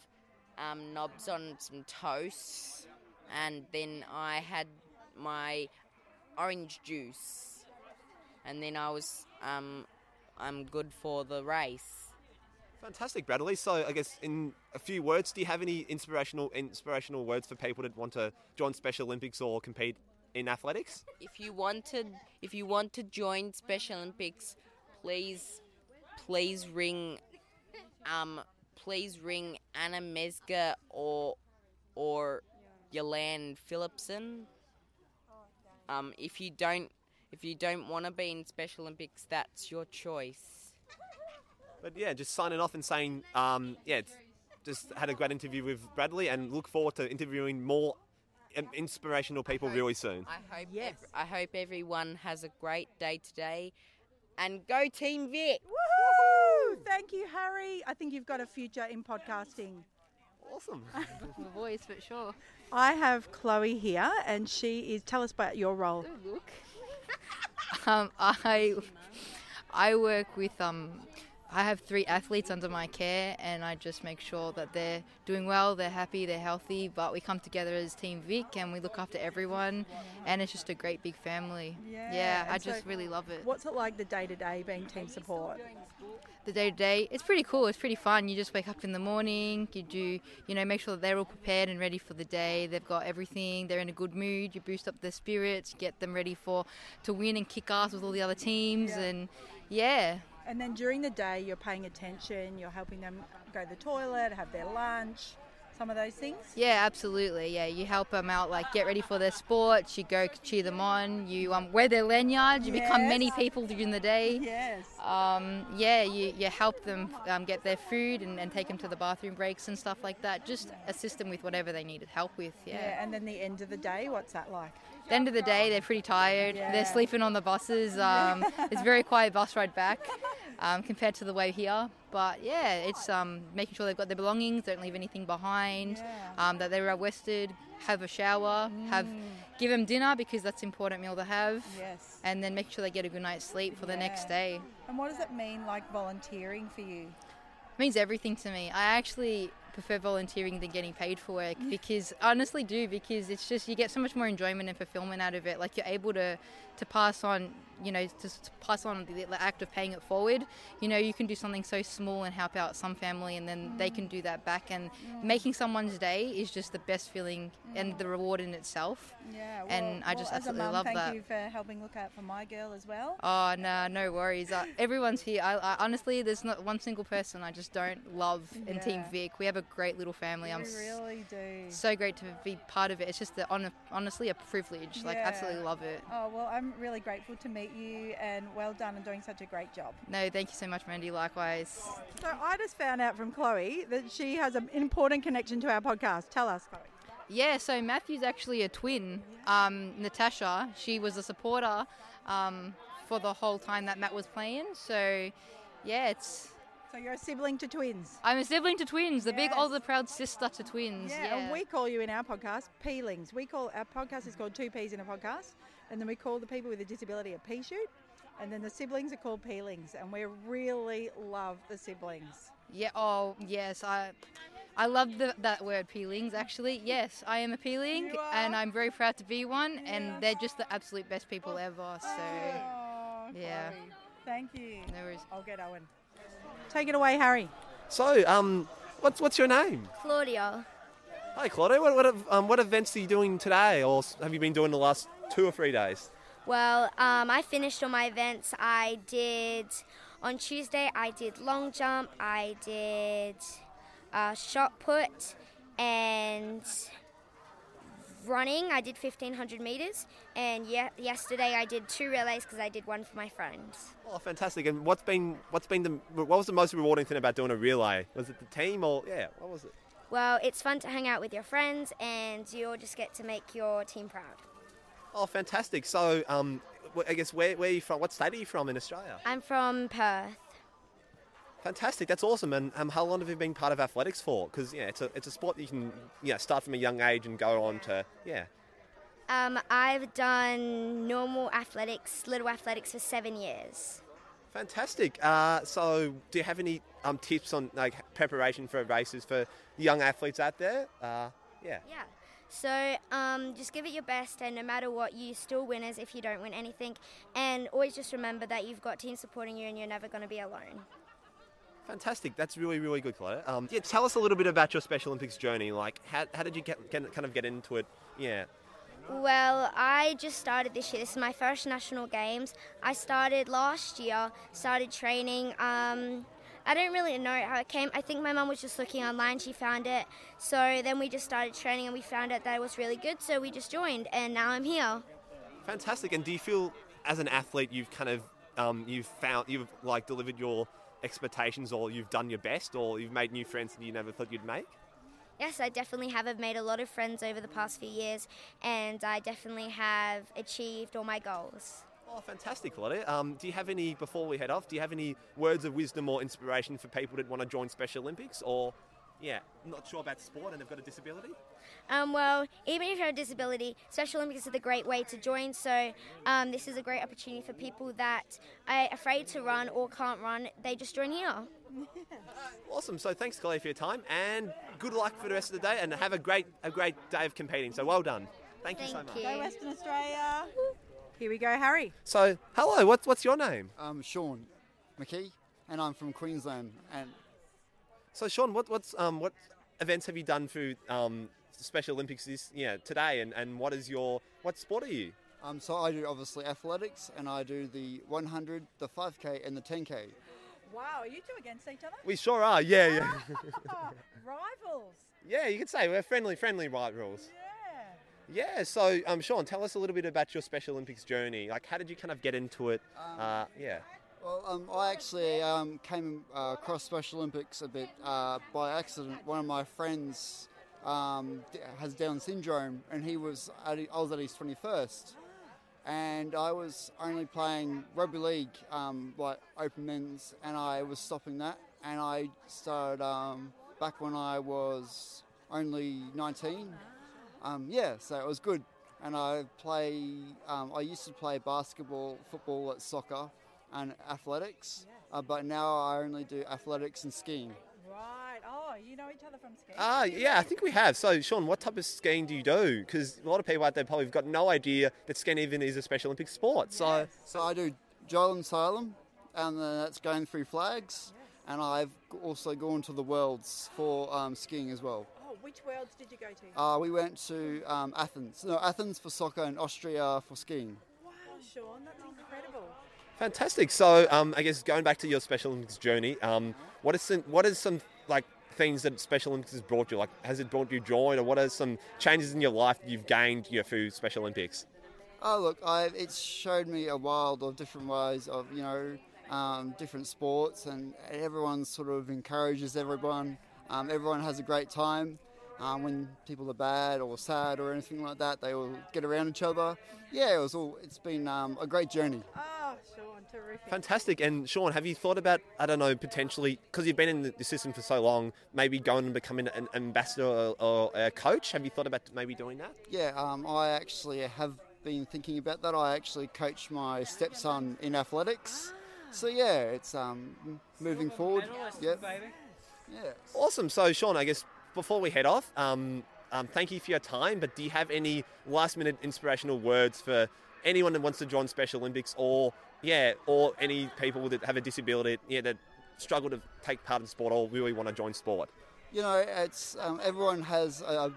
um, knobs on some toast, and then I had my orange juice, and then I was. Um, I'm good for the race. Fantastic, Bradley. So, I guess in a few words, do you have any inspirational inspirational words for people that want to join Special Olympics or compete in athletics? If you wanted, if you want to join Special Olympics, please, please ring, um, please ring Anna Mesga or, or Yolan Phillipson. Um, if you don't, if you don't want to be in Special Olympics, that's your choice. But yeah, just signing off and saying, um, yeah, just had a great interview with Bradley and look forward to interviewing more inspirational people really soon. I hope, yes. I hope everyone has a great day today, and go Team Vic. Woohoo! Thank you, Harry. I think you've got a future in podcasting. Awesome. the voice, but sure. I have Chloe here, and she is. Tell us about your role. Look. um, I I work with um. I have three athletes under my care, and I just make sure that they're doing well, they're happy, they're healthy. But we come together as Team Vic, and we look after everyone, and it's just a great big family. Yeah, I and so just really love it. What's it like the day to day being team support? the day to day. It's pretty cool. It's pretty fun. You just wake up in the morning. You do, you know, make sure that they're all prepared and ready for the day. They've got everything. They're in a good mood. You boost up their spirits. Get them ready for to win and kick ass with all the other teams. Yeah. And yeah, And then during the day, you're paying attention. You're helping them go to the toilet, have their lunch, some of those things. yeah, absolutely. Yeah, you help them out. Like get ready for their sports. You go cheer them on. You um, wear their lanyards. You become many people during the day. Yes. Um, yeah, you, you help them um, get their food and, and take them to the bathroom breaks and stuff like that. Just assist them with whatever they needed help with. Yeah. And then the end of the day, what's that like? the end of the day, they're pretty tired. Yeah. They're sleeping on the buses. Um, it's a very quiet bus ride back um, compared to the way here. But yeah, it's um, making sure they've got their belongings, don't leave anything behind, um, that they're well rested, have a shower, have give them dinner because that's an important meal to have, Yes. and then make sure they get a good night's sleep for the next day. And what does it mean, like volunteering for you? It means everything to me. I actually prefer volunteering than getting paid for work because honestly do because it's just you get so much more enjoyment and fulfillment out of it. Like you're able to to pass on, you know, to, to pass on the, the act of paying it forward. You know, you can do something so small and help out some family, and then they can do that back. And making someone's day is just the best feeling and the reward in itself. Yeah. Well, and I just well, absolutely mum, love thank that. you for helping look out for my girl as well. Oh no, no worries. Uh, everyone's here. I, I, honestly, there's not one single person I just don't love in Team Vic. We have a great little family. I'm we s- really do. so great to be part of it. It's just the, hon- honestly a privilege. Like absolutely love it. Oh well, I'm really grateful to meet you, and well done on doing such a great job. No, thank you so much, Mandy. Likewise. So I just found out from Chloe that she has an important connection to our podcast. Tell us, Chloe. Yeah, so Matthew's actually a twin. Um, Natasha, she was a supporter um, for the whole time that Matt was playing. So, yeah, it's. So you're a sibling to twins. I'm a sibling to twins, the big Yes. older proud sister to twins. Yeah, Yeah, and we call you in our podcast peelings. We call our podcast is called Too Peas in a Podcast, and then we call the people with a disability a pea shoot, and then the siblings are called peelings, and we really love the siblings. Yeah. Oh, yes. I, I love the, that word peelings. Actually, yes, I am a peeling, and I'm very proud to be one. And they're just the absolute best people oh. ever. So, oh, yeah. Chloe, Thank you. No worries. I'll get Owen. Take it away, Harry. So, um, what's what's your name? Claudia. Hi, Claudia. What what, um, what events are you doing today, or have you been doing the last two or three days? Well, um, I finished all my events. I did on Tuesday. I did long jump. I did uh, shot put and running. I did 1500 meters, and ye- yesterday I did two relays because I did one for my friends. Oh, fantastic! And what's been what's been the what was the most rewarding thing about doing a relay? Was it the team, or yeah, what was it? Well, it's fun to hang out with your friends, and you all just get to make your team proud. Oh, fantastic! So, um, I guess where where are you from? What state are you from in Australia? I'm from Perth. Fantastic! That's awesome. And um, how long have you been part of athletics for? Because yeah, it's a it's a sport that you can yeah start from a young age and go on to yeah. Um, I've done normal athletics, little athletics for seven years. Fantastic. Uh, so, do you have any um, tips on like preparation for races for young athletes out there? Uh, yeah. Yeah. So um, just give it your best, and no matter what, you still winners if you don't win anything. And always just remember that you've got teams supporting you, and you're never going to be alone. Fantastic. That's really, really good, Claire. Um, yeah, tell us a little bit about your Special Olympics journey. Like, how, how did you get, get, kind of get into it? Yeah. Well, I just started this year. This is my first national games. I started last year. Started training. Um, I don't really know how it came. I think my mum was just looking online. She found it. So then we just started training, and we found out that it was really good. So we just joined, and now I'm here. Fantastic. And do you feel, as an athlete, you've kind of um, you've found you've like delivered your expectations, or you've done your best, or you've made new friends that you never thought you'd make? Yes, I definitely have. I've made a lot of friends over the past few years, and I definitely have achieved all my goals. Oh, fantastic, Claudia. Um, do you have any before we head off? Do you have any words of wisdom or inspiration for people that want to join Special Olympics, or yeah, not sure about sport and they've got a disability? Um, well, even if you have a disability, Special Olympics is a great way to join. So um, this is a great opportunity for people that are afraid to run or can't run. They just join here. Awesome. So thanks, Claudia, for your time, and good luck for the rest of the day, and have a great a great day of competing. So well done. Thank, you so much. Go Western Australia. Here we go, Harry. So hello, what's what's your name? I'm Sean McKee, and I'm from Queensland. And So Sean, what what's um what events have you done through um Special Olympics this yeah today, and, and what is your what sport are you? um, so I do obviously athletics, and I do the 100, the 5k, and the 10k. Wow, are you two against each other? We sure are. Yeah, yeah. Rivals. yeah, you could say we're friendly, friendly rivals. Yeah. Yeah. So um, Sean, tell us a little bit about your Special Olympics journey. Like, how did you kind of get into it? uh, yeah. Well, um, I actually um, came uh, across Special Olympics a bit uh, by accident. One of my friends um, has Down syndrome, and he was at, I was at his 21st, and I was only playing rugby league, um, like open men's, and I was stopping that, and I started um, back when I was only 19. Um, yeah, so it was good, and I play. Um, I used to play basketball, football, soccer, and athletics, uh, but now I only do athletics and skiing. You know each other from skiing. Ah, yeah, I think we have. So, Sean, what type of skiing do you do? Because a lot of people out there probably have got no idea that skiing even is a Special Olympic sport. So, So I do giant slalom, and then that's going through flags, and I've also gone to the Worlds for um, skiing as well. Oh, which worlds did you go to? Uh, we went to um, Athens, no, Athens for soccer and Austria for skiing. wow, Sean, that's incredible. fantastic. So, um, I guess going back to your Special Olympics journey, um, what is some what is some like things that Special Olympics has brought you? Like, has it brought you joy, or what are some changes in your life you've gained you know, through Special Olympics? Oh look, I, it's showed me a world of different ways of you know um, different sports, and everyone sort of encourages everyone. Um, everyone has a great time. Um, when people are bad or sad or anything like that, they all get around each other. Yeah, it was all. It's been um, a great journey. Oh, Sean, terrific. Fantastic. And Sean, have you thought about, I don't know, potentially, because you've been in the, the system for so long, maybe going and becoming an ambassador or, or a coach? Have you thought about maybe doing that? Yeah, um, I actually have been thinking about that. I actually coach my stepson in athletics. So yeah, it's um, moving forward. Yep. Yeah. Awesome. So, Sean, I guess before we head off, um, um, thank you for your time. But do you have any last minute inspirational words for anyone that wants to join Special Olympics or, yeah, or any people that have a disability, yeah, that struggle to take part in sport or really want to join sport? You know, it's um, everyone has a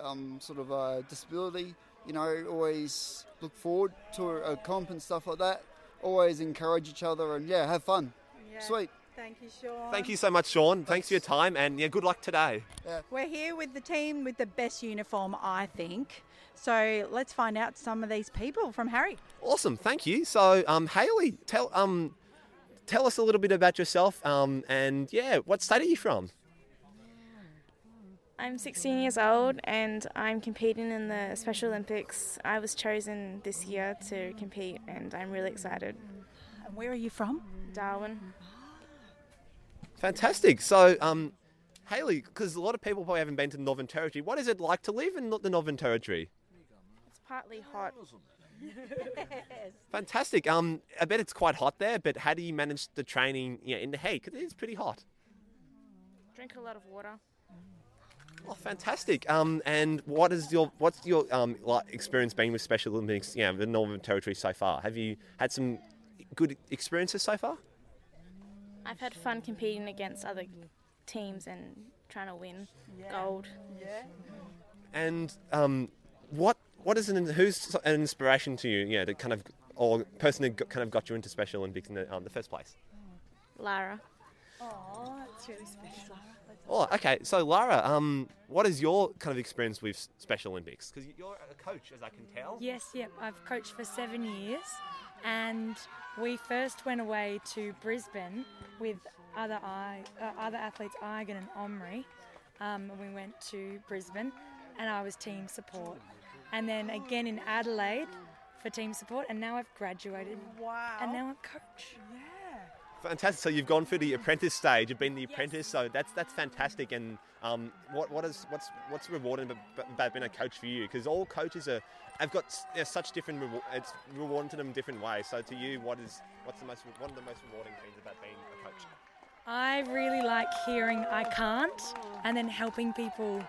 um, sort of a disability. You know, always look forward to a, a comp and stuff like that. Always encourage each other and yeah, have fun. Yeah. Sweet. Thank you, Sean. Thank you so much, Sean. Thanks for your time and, yeah, good luck today. Yeah. We're here with the team with the best uniform, I think. So let's find out some of these people from Harry. Awesome, thank you. So, um, Haley, tell um, tell us a little bit about yourself. Um, and yeah, what state are you from? I'm 16 years old and I'm competing in the Special Olympics. I was chosen this year to compete and I'm really excited. And where are you from? Darwin. Fantastic. So, um, Haley, because a lot of people probably haven't been to the Northern Territory. What is it like to live in the Northern Territory? It's partly hot. Fantastic. Um, I bet it's quite hot there, but how do you manage the training you know, in the heat? Because it is pretty hot. Drink a lot of water. Oh, fantastic. Um, and what is your what's your um like experience been with Special Olympics? Yeah, the Northern Territory so far. Have you had some good experiences so far? I've had fun competing against other teams and trying to win gold. Yeah. And um, what what is an who's an inspiration to you? Yeah, that kind of or person that got, kind of got you into Special Olympics in the, um, the first place. Lara. Oh, that's really special. Oh, okay. So Lara, um, what is your kind of experience with Special Olympics? Because you're a coach, as I can tell. Yes, yep. I've coached for seven years, and we first went away to Brisbane with other I, uh, other athletes, Igan and Omri. Um, we went to Brisbane, and I was team support, and then again in Adelaide for team support, and now I've graduated. Wow. And now I'm coach. Yeah. Fantastic. So you've gone through the apprentice stage. You've been the apprentice. So that's that's fantastic. And um, what what is what's what's rewarding about being a coach for you? Because all coaches are have got s- you know, such different. Reward, it's rewarding to them in different ways. So to you, what is what's the most one of the most rewarding things about being a coach? I really like hearing I can't, and then helping people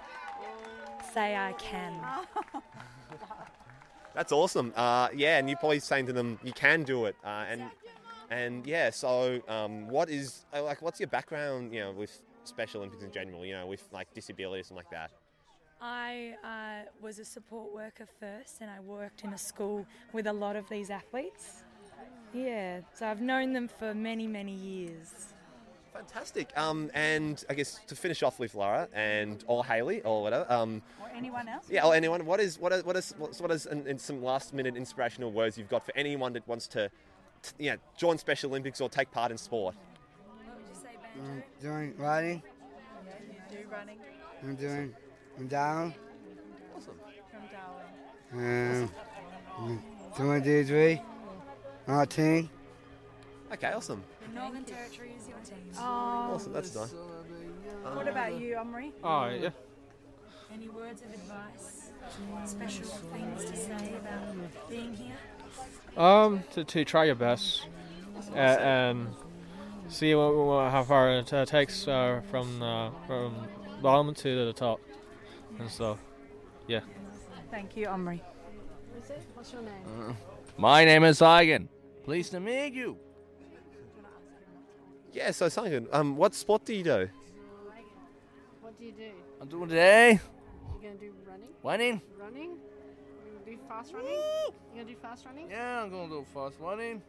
say I can. That's awesome. Uh, yeah, and you're probably saying to them, you can do it. Uh, and and yeah, so um, what is uh, like? What's your background? You know, with Special Olympics in general. You know, with like disabilities and like that. I uh, was a support worker first, and I worked in a school with a lot of these athletes. Yeah, so I've known them for many, many years. Fantastic. Um, and I guess to finish off with Lara and or Haley or whatever. Um, Or anyone else? yeah, or anyone. What is what is what is what is in, in some last minute inspirational words you've got for anyone that wants to, t- yeah, join Special Olympics or take part in sport? What would you say, Banjo? I'm doing riding. Do running I'm doing I'm down. Awesome. from Darwin. Um, doing D3. 19. Okay, awesome. The Northern Territory is your team. Oh, Awesome. That's nice. What about you, Omri? Oh, yeah. Any words of advice? Special things to say about being here? Um, to, to try your best uh, and see what, what, how far it uh, takes uh, from uh, from bottom to the top and stuff. Yeah. Thank you, Omri. What's your name? My name is Igan. Pleased to meet you. Yeah. So something. Um, what sport do you do? What do you do? I'm doing today. You're gonna do running? Running. Running? You're gonna do fast running? You're gonna do fast running? Yeah, I'm gonna do fast running.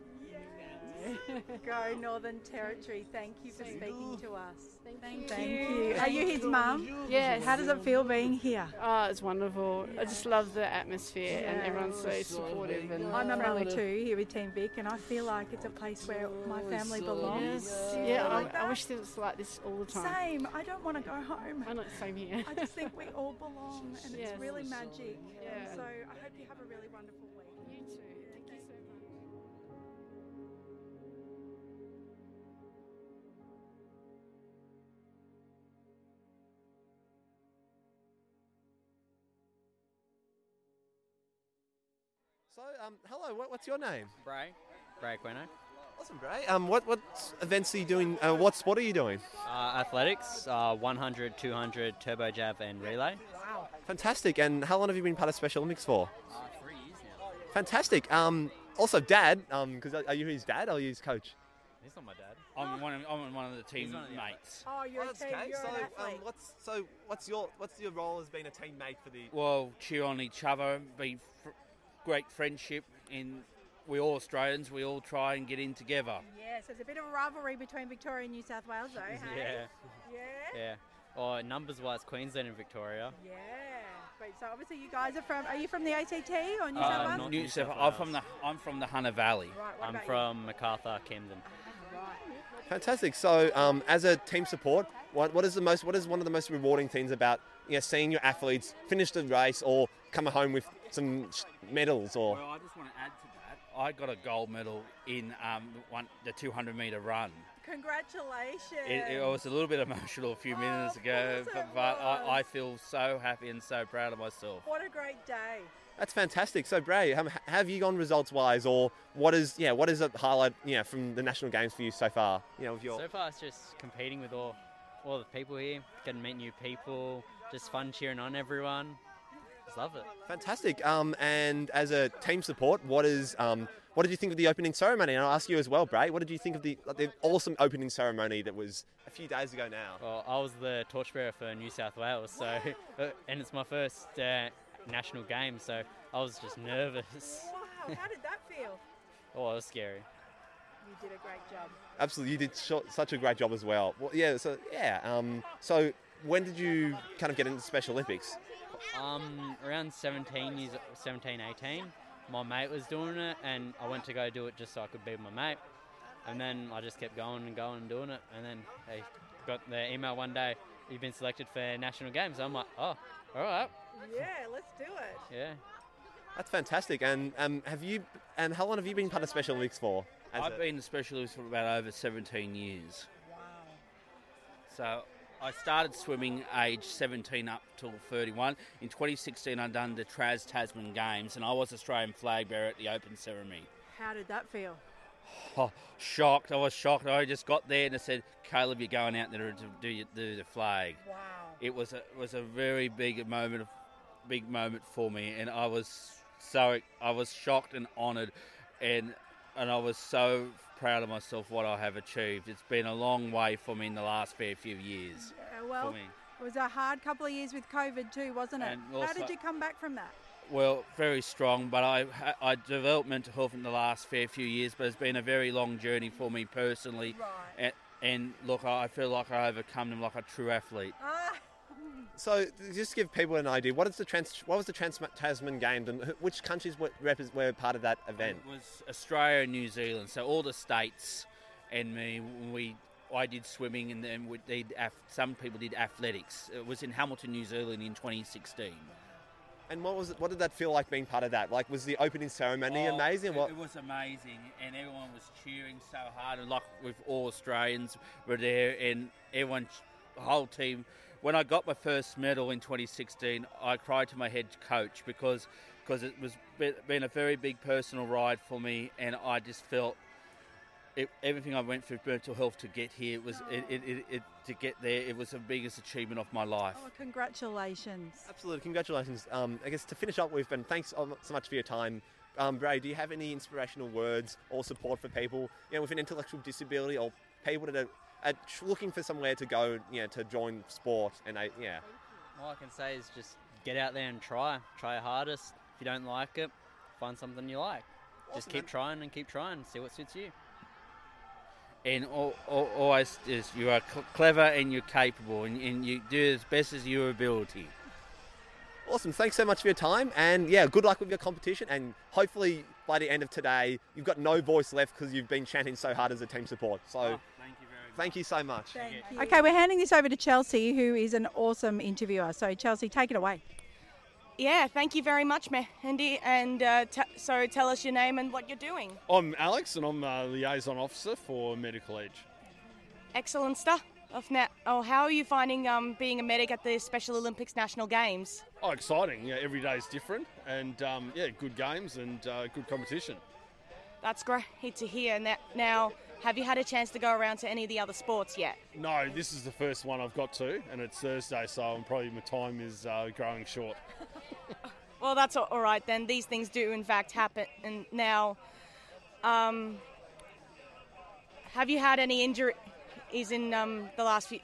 Go Northern Territory. Thank you for speaking to us. Thank, you. Thank you. Are you his mum? Yes. How does it feel being here? Oh, it's wonderful. I just love the atmosphere and everyone's so supportive and I'm a mummy friendly. too here with Team Vic, and I feel like it's a place where my family belongs. Yes. Do Yeah, feel I, like I that? wish it was like this all the time. Same. I don't want to go home. I know, same here. I just think we all belong, and Yes. it's really magic. Yeah. And so I hope you have a really wonderful So, um, hello. What, what's your name? Bray. Bray Queno. Awesome, Bray. Um, what what events are you doing? Uh, what sport are you doing? Uh, athletics, uh, 100, 200, turbo jab, and relay. Wow. Fantastic. And how long have you been part of Special Olympics for? Uh, three years now. Fantastic. Um, also, Dad. Um, because are you his dad or are you his coach? He's not my dad. I'm one. Of, I'm one of the team of the mates. Oh, you're that's a team. okay. You're so, an um, what's so what's your what's your role as being a teammate for the? Well, cheer on each other, be fr- great friendship, and we all Australians. We all try and get in together. Yes, there's a bit of a rivalry between Victoria and New South Wales, though. Hey? Yeah. Yeah. Yeah. Or numbers wise, Queensland and Victoria. Yeah. Great. So obviously you guys are from. Are you from the ACT or New Uh, South Wales? not New New South. South I'm from the. I'm from the Hunter Valley. Right. What I'm about from Macarthur, Camden. you? Right. Fantastic. So, um, as a team support, what, what is the most? What is one of the most rewarding things about you know, seeing your athletes finish the race or come home with some medals or? Well, I just want to add to that. I got a gold medal in um, one, the 200 meter run. Congratulations. It, it was a little bit emotional a few minutes ago, but, but I, I feel so happy and so proud of myself. What a great day. That's fantastic. So, Bray, um, have you gone results wise, or what is yeah, what is a highlight you know, from the national games for you so far? You know, with your So far, it's just competing with all, all the people here, getting to meet new people, just fun cheering on everyone. Just love it. fantastic. Um, and as a team support, what is um, what did you think of the opening ceremony? And I'll ask you as well, Bray. What did you think of the the awesome opening ceremony that was a few days ago now? Well, I was the torchbearer for New South Wales, so uh, and it's my first uh, national game, so I was just nervous. Wow. How did that feel? oh, it was scary. You did a great job. Absolutely, you did sh- such a great job as well. Well, yeah. So yeah. Um, so when did you kind of get into Special Olympics? Um, around 17 years, 17, 18, my mate was doing it, and I went to go do it just so I could be with my mate. And then I just kept going and going and doing it, and then they got the email one day, you've been selected for national games. I'm like, oh, all right, Yeah, let's do it. yeah. That's fantastic. And um, have you? And how long have you been part of Special Olympics for? I've a- been a specialist for about over 17 years. Wow. So I started swimming age 17 up till 31. In 2016, I done the Trans Tasman Games, and I was Australian flag bearer at the open ceremony. How did that feel? Oh, shocked! I was shocked. I just got there and I said, "Caleb, you're going out there to do, do the flag." Wow. It was a it was a very big moment, big moment for me, and I was so I was shocked and honoured, and and I was so proud of myself what I have achieved. It's been a long way for me in the last fair few years. Uh, well, it was a hard couple of years with COVID too, wasn't it? And How did you come back from that? Well, very strong, but I I developed mental health in the last fair few years, but it's been a very long journey for me personally. Right. And, and look, I feel like I overcome them like a true athlete. Ah, So just to give people an idea, what is the trans? What was the Trans Tasman Games, and which countries were, were part of that event? It was Australia and New Zealand, so all the states and me. We I did swimming, and then we did some people did athletics. It was in Hamilton, New Zealand, in 2016. And what was it, what did that feel like being part of that? Like, was the opening ceremony Oh, amazing? It, What? it was amazing, and everyone was cheering so hard. And like with all Australians were there, and everyone, the whole team. When I got my first medal in 2016, I cried to my head coach because because it was been a very big personal ride for me, and I just felt. It, everything I went through mental health to get here was it, it, it, it to get there. It was the biggest achievement of my life. oh, congratulations. Absolutely, congratulations. Um, I guess to finish up we've been thanks so so much for your time. Um, Bray, do you have any inspirational words or support for people, you know, with an intellectual disability or people that are, are tr- looking for somewhere to go, you know, to join sport and uh, yeah. All I can say is just get out there and try. Try your hardest. If you don't like it, find something you like. Just keep man. trying and keep trying. See what suits you. and al- al- always is you are cl- clever and you're capable, and, and you do as best as your ability. Awesome. Thanks so much for your time. And yeah, good luck with your competition. And hopefully by the end of today, you've got no voice left because you've been chanting so hard as a team support. So Oh, thank you so much. Okay, we're handing this over to Chelsea, who is an awesome interviewer. So, Chelsea, take it away. Yeah, thank you very much, Mandy. And uh, t- so tell us your name and what you're doing. I'm Alex, and I'm a liaison officer for Medical Edge. Excellent stuff. Of now, oh, how are you finding um, being a medic at the Special Olympics National Games? Oh, exciting! Yeah, every day is different, and um, yeah, good games and uh, good competition. That's great to hear. Now, now, have you had a chance to go around to any of the other sports yet? No, this is the first one I've got to, and it's Thursday, so I'm probably my time is uh, growing short. Well, that's all right then. These things do, in fact, happen. And now, um, have you had any injuries in um, the last few,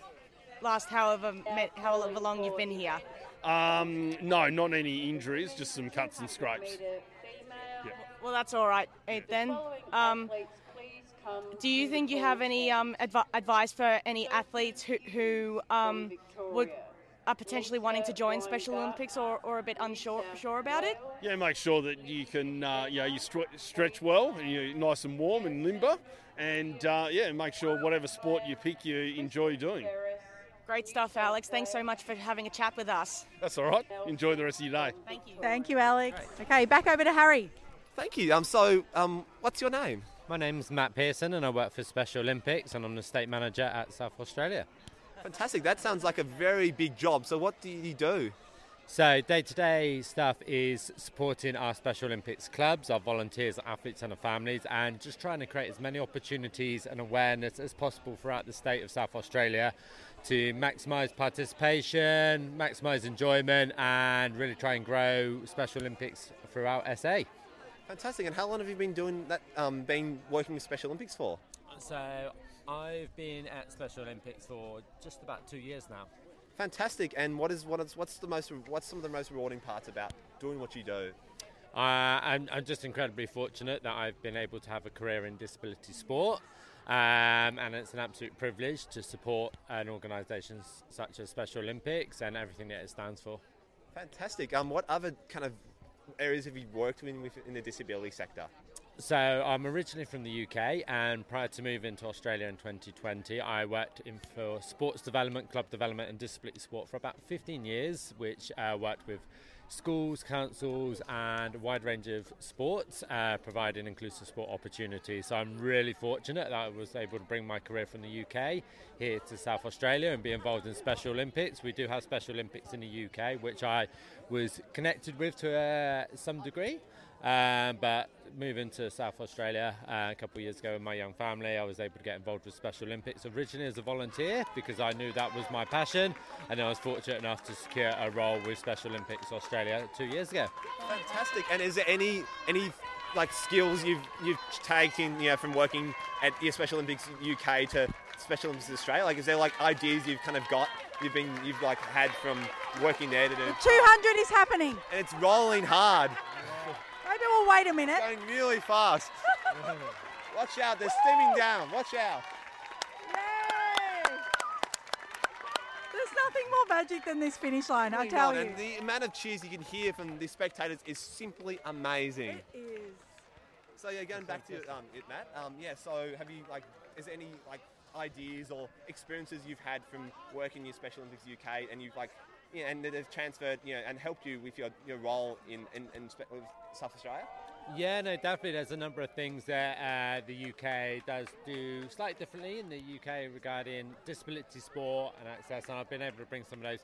last however me- however long you've been here? Um, no, not any injuries, just some cuts and scrapes. Yeah. Well, that's all right then. Um, do you think you have any um, advi- advice for any athletes who, who um, would are potentially wanting to join Special Olympics or, or a bit unsure sure about it? Yeah, make sure that you can, uh, you know, you stre- stretch well, and you're nice and warm and limber, and uh, yeah, make sure whatever sport you pick, you enjoy doing. Great stuff, Alex. Thanks so much for having a chat with us. That's all right. Enjoy the rest of your day. Thank you. Thank you, Alex. Okay, back over to Harry. Thank you. Um, so, um, what's your name? My name's Matt Pearson, and I work for Special Olympics, and I'm the state manager at South Australia. Fantastic. That sounds like a very big job. So, what do you do? So, day to day stuff is supporting our Special Olympics clubs, our volunteers, athletes, and our families, and just trying to create as many opportunities and awareness as possible throughout the state of South Australia to maximise participation, maximise enjoyment, and really try and grow Special Olympics throughout SA. Fantastic. And how long have you been doing that? Um, been working with Special Olympics for? So, I've been at Special Olympics for just about two years now. Fantastic. And what is what is what's the most what's some of the most rewarding parts about doing what you do? Uh, I'm, I'm just incredibly fortunate that I've been able to have a career in disability sport. Um, and it's an absolute privilege to support an organisation such as Special Olympics and everything that it stands for. Fantastic. Um, what other kind of areas have you worked in with in the disability sector? So I'm originally from the UK, and prior to moving to Australia in 2020, I worked in for sports development, club development, and disability sport for about 15 years, which uh, worked with schools, councils, and a wide range of sports, uh, providing inclusive sport opportunities. So I'm really fortunate that I was able to bring my career from the UK here to South Australia and be involved in Special Olympics. We do have Special Olympics in the UK, which I was connected with to uh, some degree. Um, but moving to South Australia uh, a couple of years ago with my young family, I was able to get involved with Special Olympics originally as a volunteer because I knew that was my passion, and I was fortunate enough to secure a role with Special Olympics Australia two years ago. Fantastic. And is there any any like skills you've you've taken you know from working at your Special Olympics UK to Special Olympics Australia? Like, is there like ideas you've kind of got you've been you've like had from working there to do? 200 is happening. And it's rolling hard. Wait a minute. Going really fast. Watch out, they're steaming down. Watch out. There's nothing more magic than this finish line, I tell you. And the amount of cheers you can hear from the spectators is simply amazing. It is. So yeah, going back to um, it, Matt. Um, yeah. So have you like, is there any like ideas or experiences you've had from working in your Special Olympics UK, and you've like, yeah, and that have transferred, you know, and helped you with your, your role in in, in South Australia? Yeah, no, definitely. There's a number of things that uh, the UK does do slightly differently in the UK regarding disability sport and access, and I've been able to bring some of those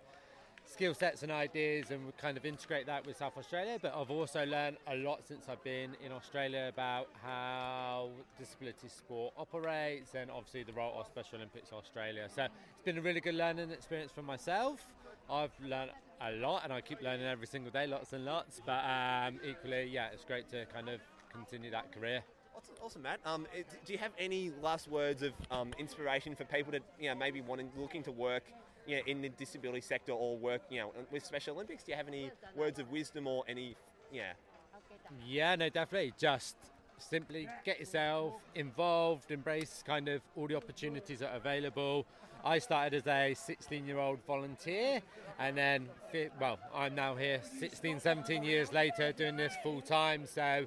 skill sets and ideas and kind of integrate that with South Australia. But I've also learned a lot since I've been in Australia about how disability sport operates and obviously the role of Special Olympics Australia. So it's been a really good learning experience for myself. I've learned a lot and I keep learning every single day, lots and lots. But um, equally, yeah, it's great to kind of continue that career. Awesome, awesome Matt. Um, do you have any last words of um, inspiration for people that you know maybe wanting looking to work? You know, in the disability sector or work, you know, with Special Olympics, do you have any words of wisdom or any, yeah, Yeah, no, definitely. Just simply get yourself involved, embrace kind of all the opportunities that are available. I started as a 16 year old volunteer, and then, well, I'm now here 16, 17 years later doing this full time. So,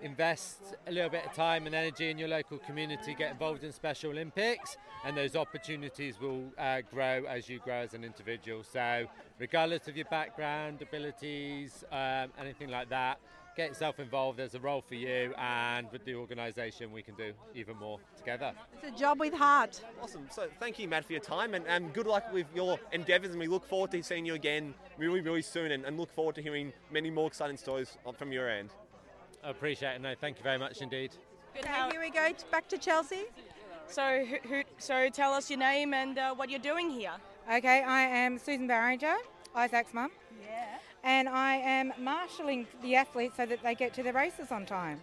invest a little bit of time and energy in your local community, get involved in Special Olympics, and those opportunities will uh, grow as you grow as an individual. So, regardless of your background, abilities, um, anything like that, get yourself involved. There's a role for you, and with the organisation, we can do even more together. It's a job with heart. Awesome. So thank you, Matt, for your time, and, and good luck with your endeavours. And we look forward to seeing you again really, really soon, and, and look forward to hearing many more exciting stories from your end. I appreciate it. No, thank you very much indeed. Good. Okay, here we go back to Chelsea. So, who, who, so tell us your name and uh, what you're doing here. Okay, I am Susan Barringer, Isaac's mum. Yeah. And I am marshalling the athletes so that they get to their races on time.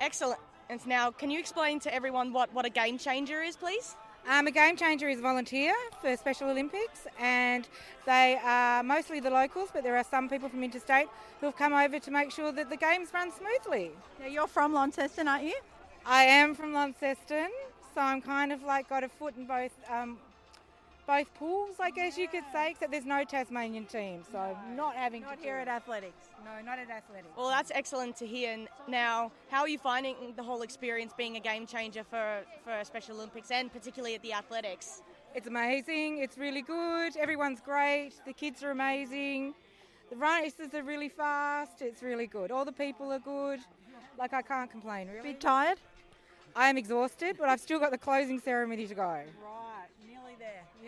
Excellent. And now, can you explain to everyone what, what a game changer is, please? Um, a game changer is a volunteer for Special Olympics, and they are mostly the locals, but there are some people from interstate who have come over to make sure that the games run smoothly. Now, you're from Launceston, aren't you? I am from Launceston, so I'm kind of like got a foot in both um, both pools, I guess you could say, except there's no Tasmanian team, so not having Not to here do at it. athletics. No, not at athletics. Well, that's excellent to hear. Now, how are you finding the whole experience being a game changer for, for Special Olympics and particularly at the athletics? It's amazing. It's really good. Everyone's great. The kids are amazing. The races are really fast. It's really good. All the people are good. Like I can't complain. Really. Bit tired? I am exhausted, but I've still got the closing ceremony to go. Right, nearly there.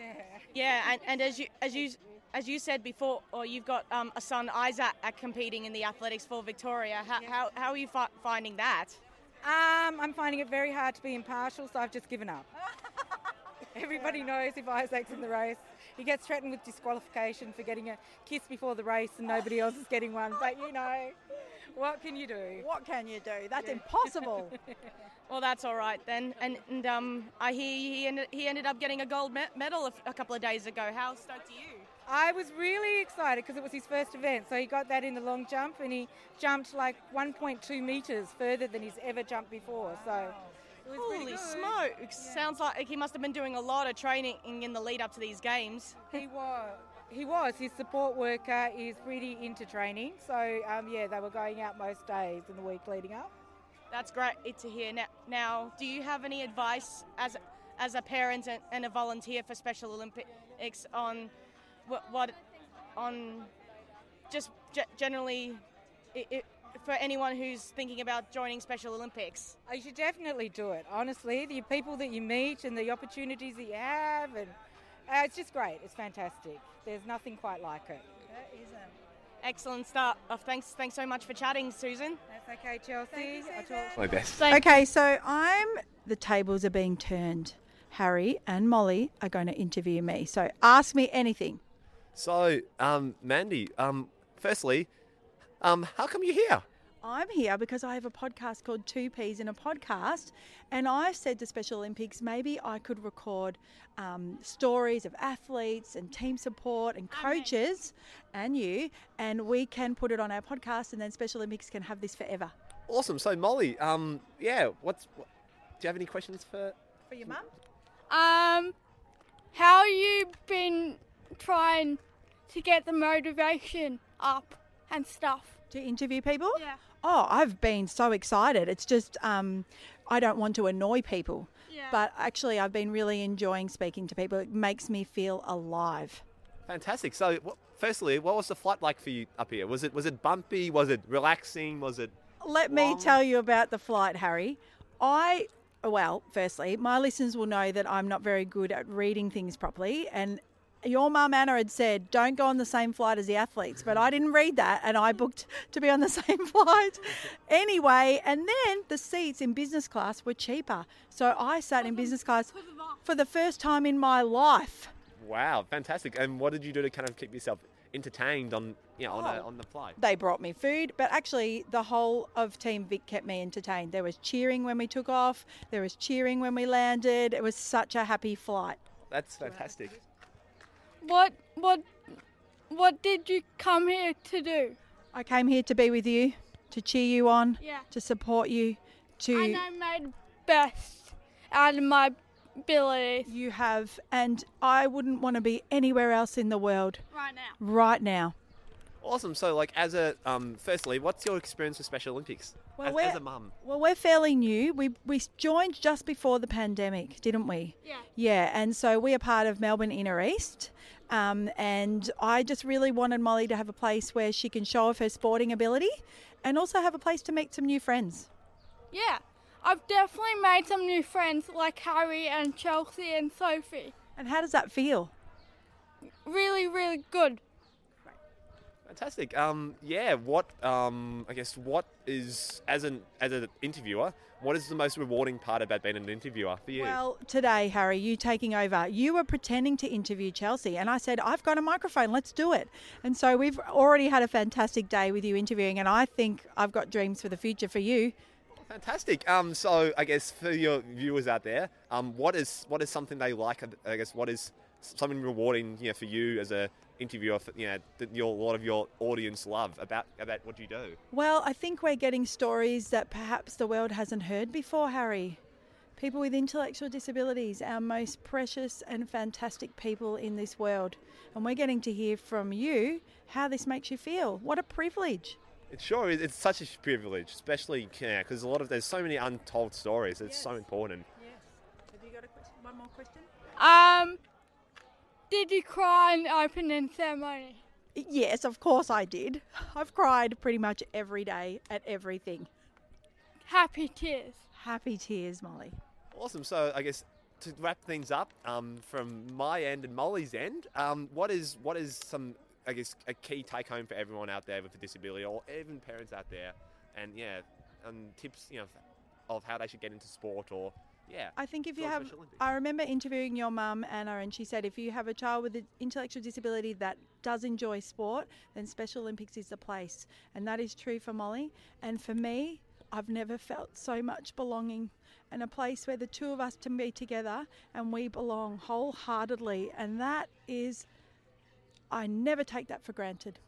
Yeah. Yeah, and, and as you as you as you said before, or you've got um, a son Isaac competing in the athletics for Victoria. How, how, how are you fi- finding that? Um, I'm finding it very hard to be impartial, so I've just given up. Everybody knows if Isaac's in the race, he gets threatened with disqualification for getting a kiss before the race and nobody else is getting one. But you know, what can you do? What can you do? That's impossible. Well, that's all right then. And, and um, I hear he ended, he ended up getting a gold me- medal a, couple of days ago. How stoked are you? I was really excited because it was his first event. So he got that in the long jump and he jumped like 1.2 metres further than he's ever jumped before. So it was pretty Holy smokes! Sounds like he must have been doing a lot of training in the lead up to these games. He was. He was. His support worker is pretty into training. So um, yeah, they were going out most days in the week leading up. That's great to hear. Now, now do you have any advice as as a parent and, and a volunteer for Special Olympics on what, what on just ge- generally i i for anyone who's thinking about joining Special Olympics? You should definitely do it. Honestly, the people that you meet and the opportunities that you have, and uh, it's just great. It's fantastic. There's nothing quite like it. Excellent start. Oh, thanks, thanks so much for chatting, Susan. That's okay, Chelsea. I'll talk My best. Okay, so I'm. The tables are being turned. Harry and Molly are going to interview me. So ask me anything. So, um, Mandy, um, firstly, um, how come you're here? I'm here because I have a podcast called Too Peas in a Podcast, and I said to Special Olympics maybe I could record um, stories of athletes and team support and coaches and you, and we can put it on our podcast, and then Special Olympics can have this forever. Awesome. So, Molly, um, yeah, what's what, do you have any questions for? For your mum? Um, how you been trying to get the motivation up and stuff? To interview people? Yeah. Oh, I've been so excited. It's just um, I don't want to annoy people. Yeah. But actually, I've been really enjoying speaking to people. It makes me feel alive. Fantastic. So, wh- firstly, what was the flight like for you up here? Was it was it bumpy? Was it relaxing? Was it? Let me tell you about the flight, Harry. I, well, firstly, my listeners will know that I'm not very good at reading things properly. And your mum, Anna, had said, don't go on the same flight as the athletes. But I didn't read that and I booked to be on the same flight. Anyway, and then the seats in business class were cheaper. So I sat in business class for the first time in my life. Wow, fantastic. And what did you do to kind of keep yourself entertained on you know, on, a, Oh. on the flight? They brought me food, but actually, the whole of Team Vic kept me entertained. There was cheering when we took off, there was cheering when we landed. It was such a happy flight. That's fantastic. What what what did you come here to do? I came here to be with you, to cheer you on, Yeah. to support you, to. And I made best out of my abilities. You have, and I wouldn't want to be anywhere else in the world Right now. right now. Awesome. So, like, as a um, firstly, what's your experience with Special Olympics Well, as, we're- as a mum? Well, we're fairly new. We we joined just before the pandemic, didn't we? Yeah. Yeah, and so we are part of Melbourne Inner East. Um, and I just really wanted Molly to have a place where she can show off her sporting ability and also have a place to meet some new friends. Yeah. I've definitely made some new friends like Harry and Chelsea and Sophie. And how does that feel? Really, really good. Fantastic. Um, yeah. What? Um, I guess what is as an as an interviewer, what is the most rewarding part about being an interviewer for you? Well, today, Harry, you taking over, you were pretending to interview Chelsea, and I said, I've got a microphone, let's do it. And so we've already had a fantastic day with you interviewing, and I think I've got dreams for the future for you. Fantastic. Um, so I guess for your viewers out there, um, what is what is something they like? I guess what is something rewarding, you know, for you as a interviewer, for, you know, that your a lot of your audience love about about what you do. Well, I think we're getting stories that perhaps the world hasn't heard before, Harry. People with intellectual disabilities, our most precious and fantastic people in this world. And we're getting to hear from you how this makes you feel. What a privilege. It sure is. It's such a privilege, especially because a lot of there's so many untold stories. It's so important. Yes. Have you got a question? One more question? Um, did you cry in the opening ceremony? Yes, of course I did. I've cried pretty much every day at everything. Happy tears. Happy tears, Molly. Awesome. So I guess to wrap things up, um, from my end and Molly's end, um, what is what is some I guess a key take home for everyone out there with a disability, or even parents out there, and yeah, and tips you know of how they should get into sport, or yeah. I think if you have, I remember interviewing your mum, Anna, and she said if you have a child with an intellectual disability that does enjoy sport, then Special Olympics is the place. And that is true for Molly. And for me, I've never felt so much belonging and a place where the two of us can be together and we belong wholeheartedly. And that is, I never take that for granted.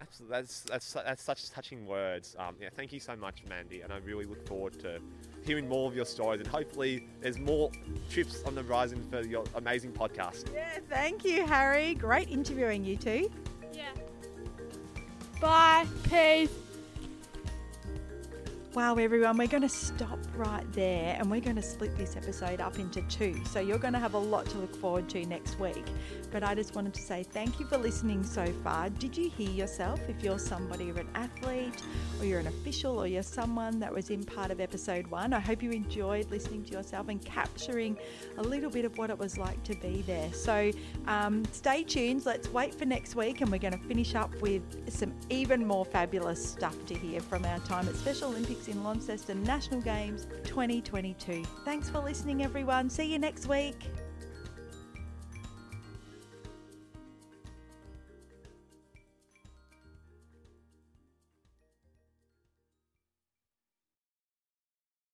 Absolutely, that's that's that's such touching words. Um, yeah, thank you so much, Mandy, and I really look forward to hearing more of your stories. And hopefully, there's more trips on the horizon for your amazing podcast. Yeah, thank you, Harry. Great interviewing you two. Yeah. Bye. Peace. Wow, everyone, we're going to stop right there and we're going to split this episode up into two. So you're going to have a lot to look forward to next week. But I just wanted to say thank you for listening so far. Did you hear yourself? If you're somebody or an athlete or you're an official or you're someone that was in part of episode one, I hope you enjoyed listening to yourself and capturing a little bit of what it was like to be there. So um, stay tuned. Let's wait for next week and we're going to finish up with some even more fabulous stuff to hear from our time at Special Olympics in Launceston National Games 2022. Thanks for listening, everyone. See you next week.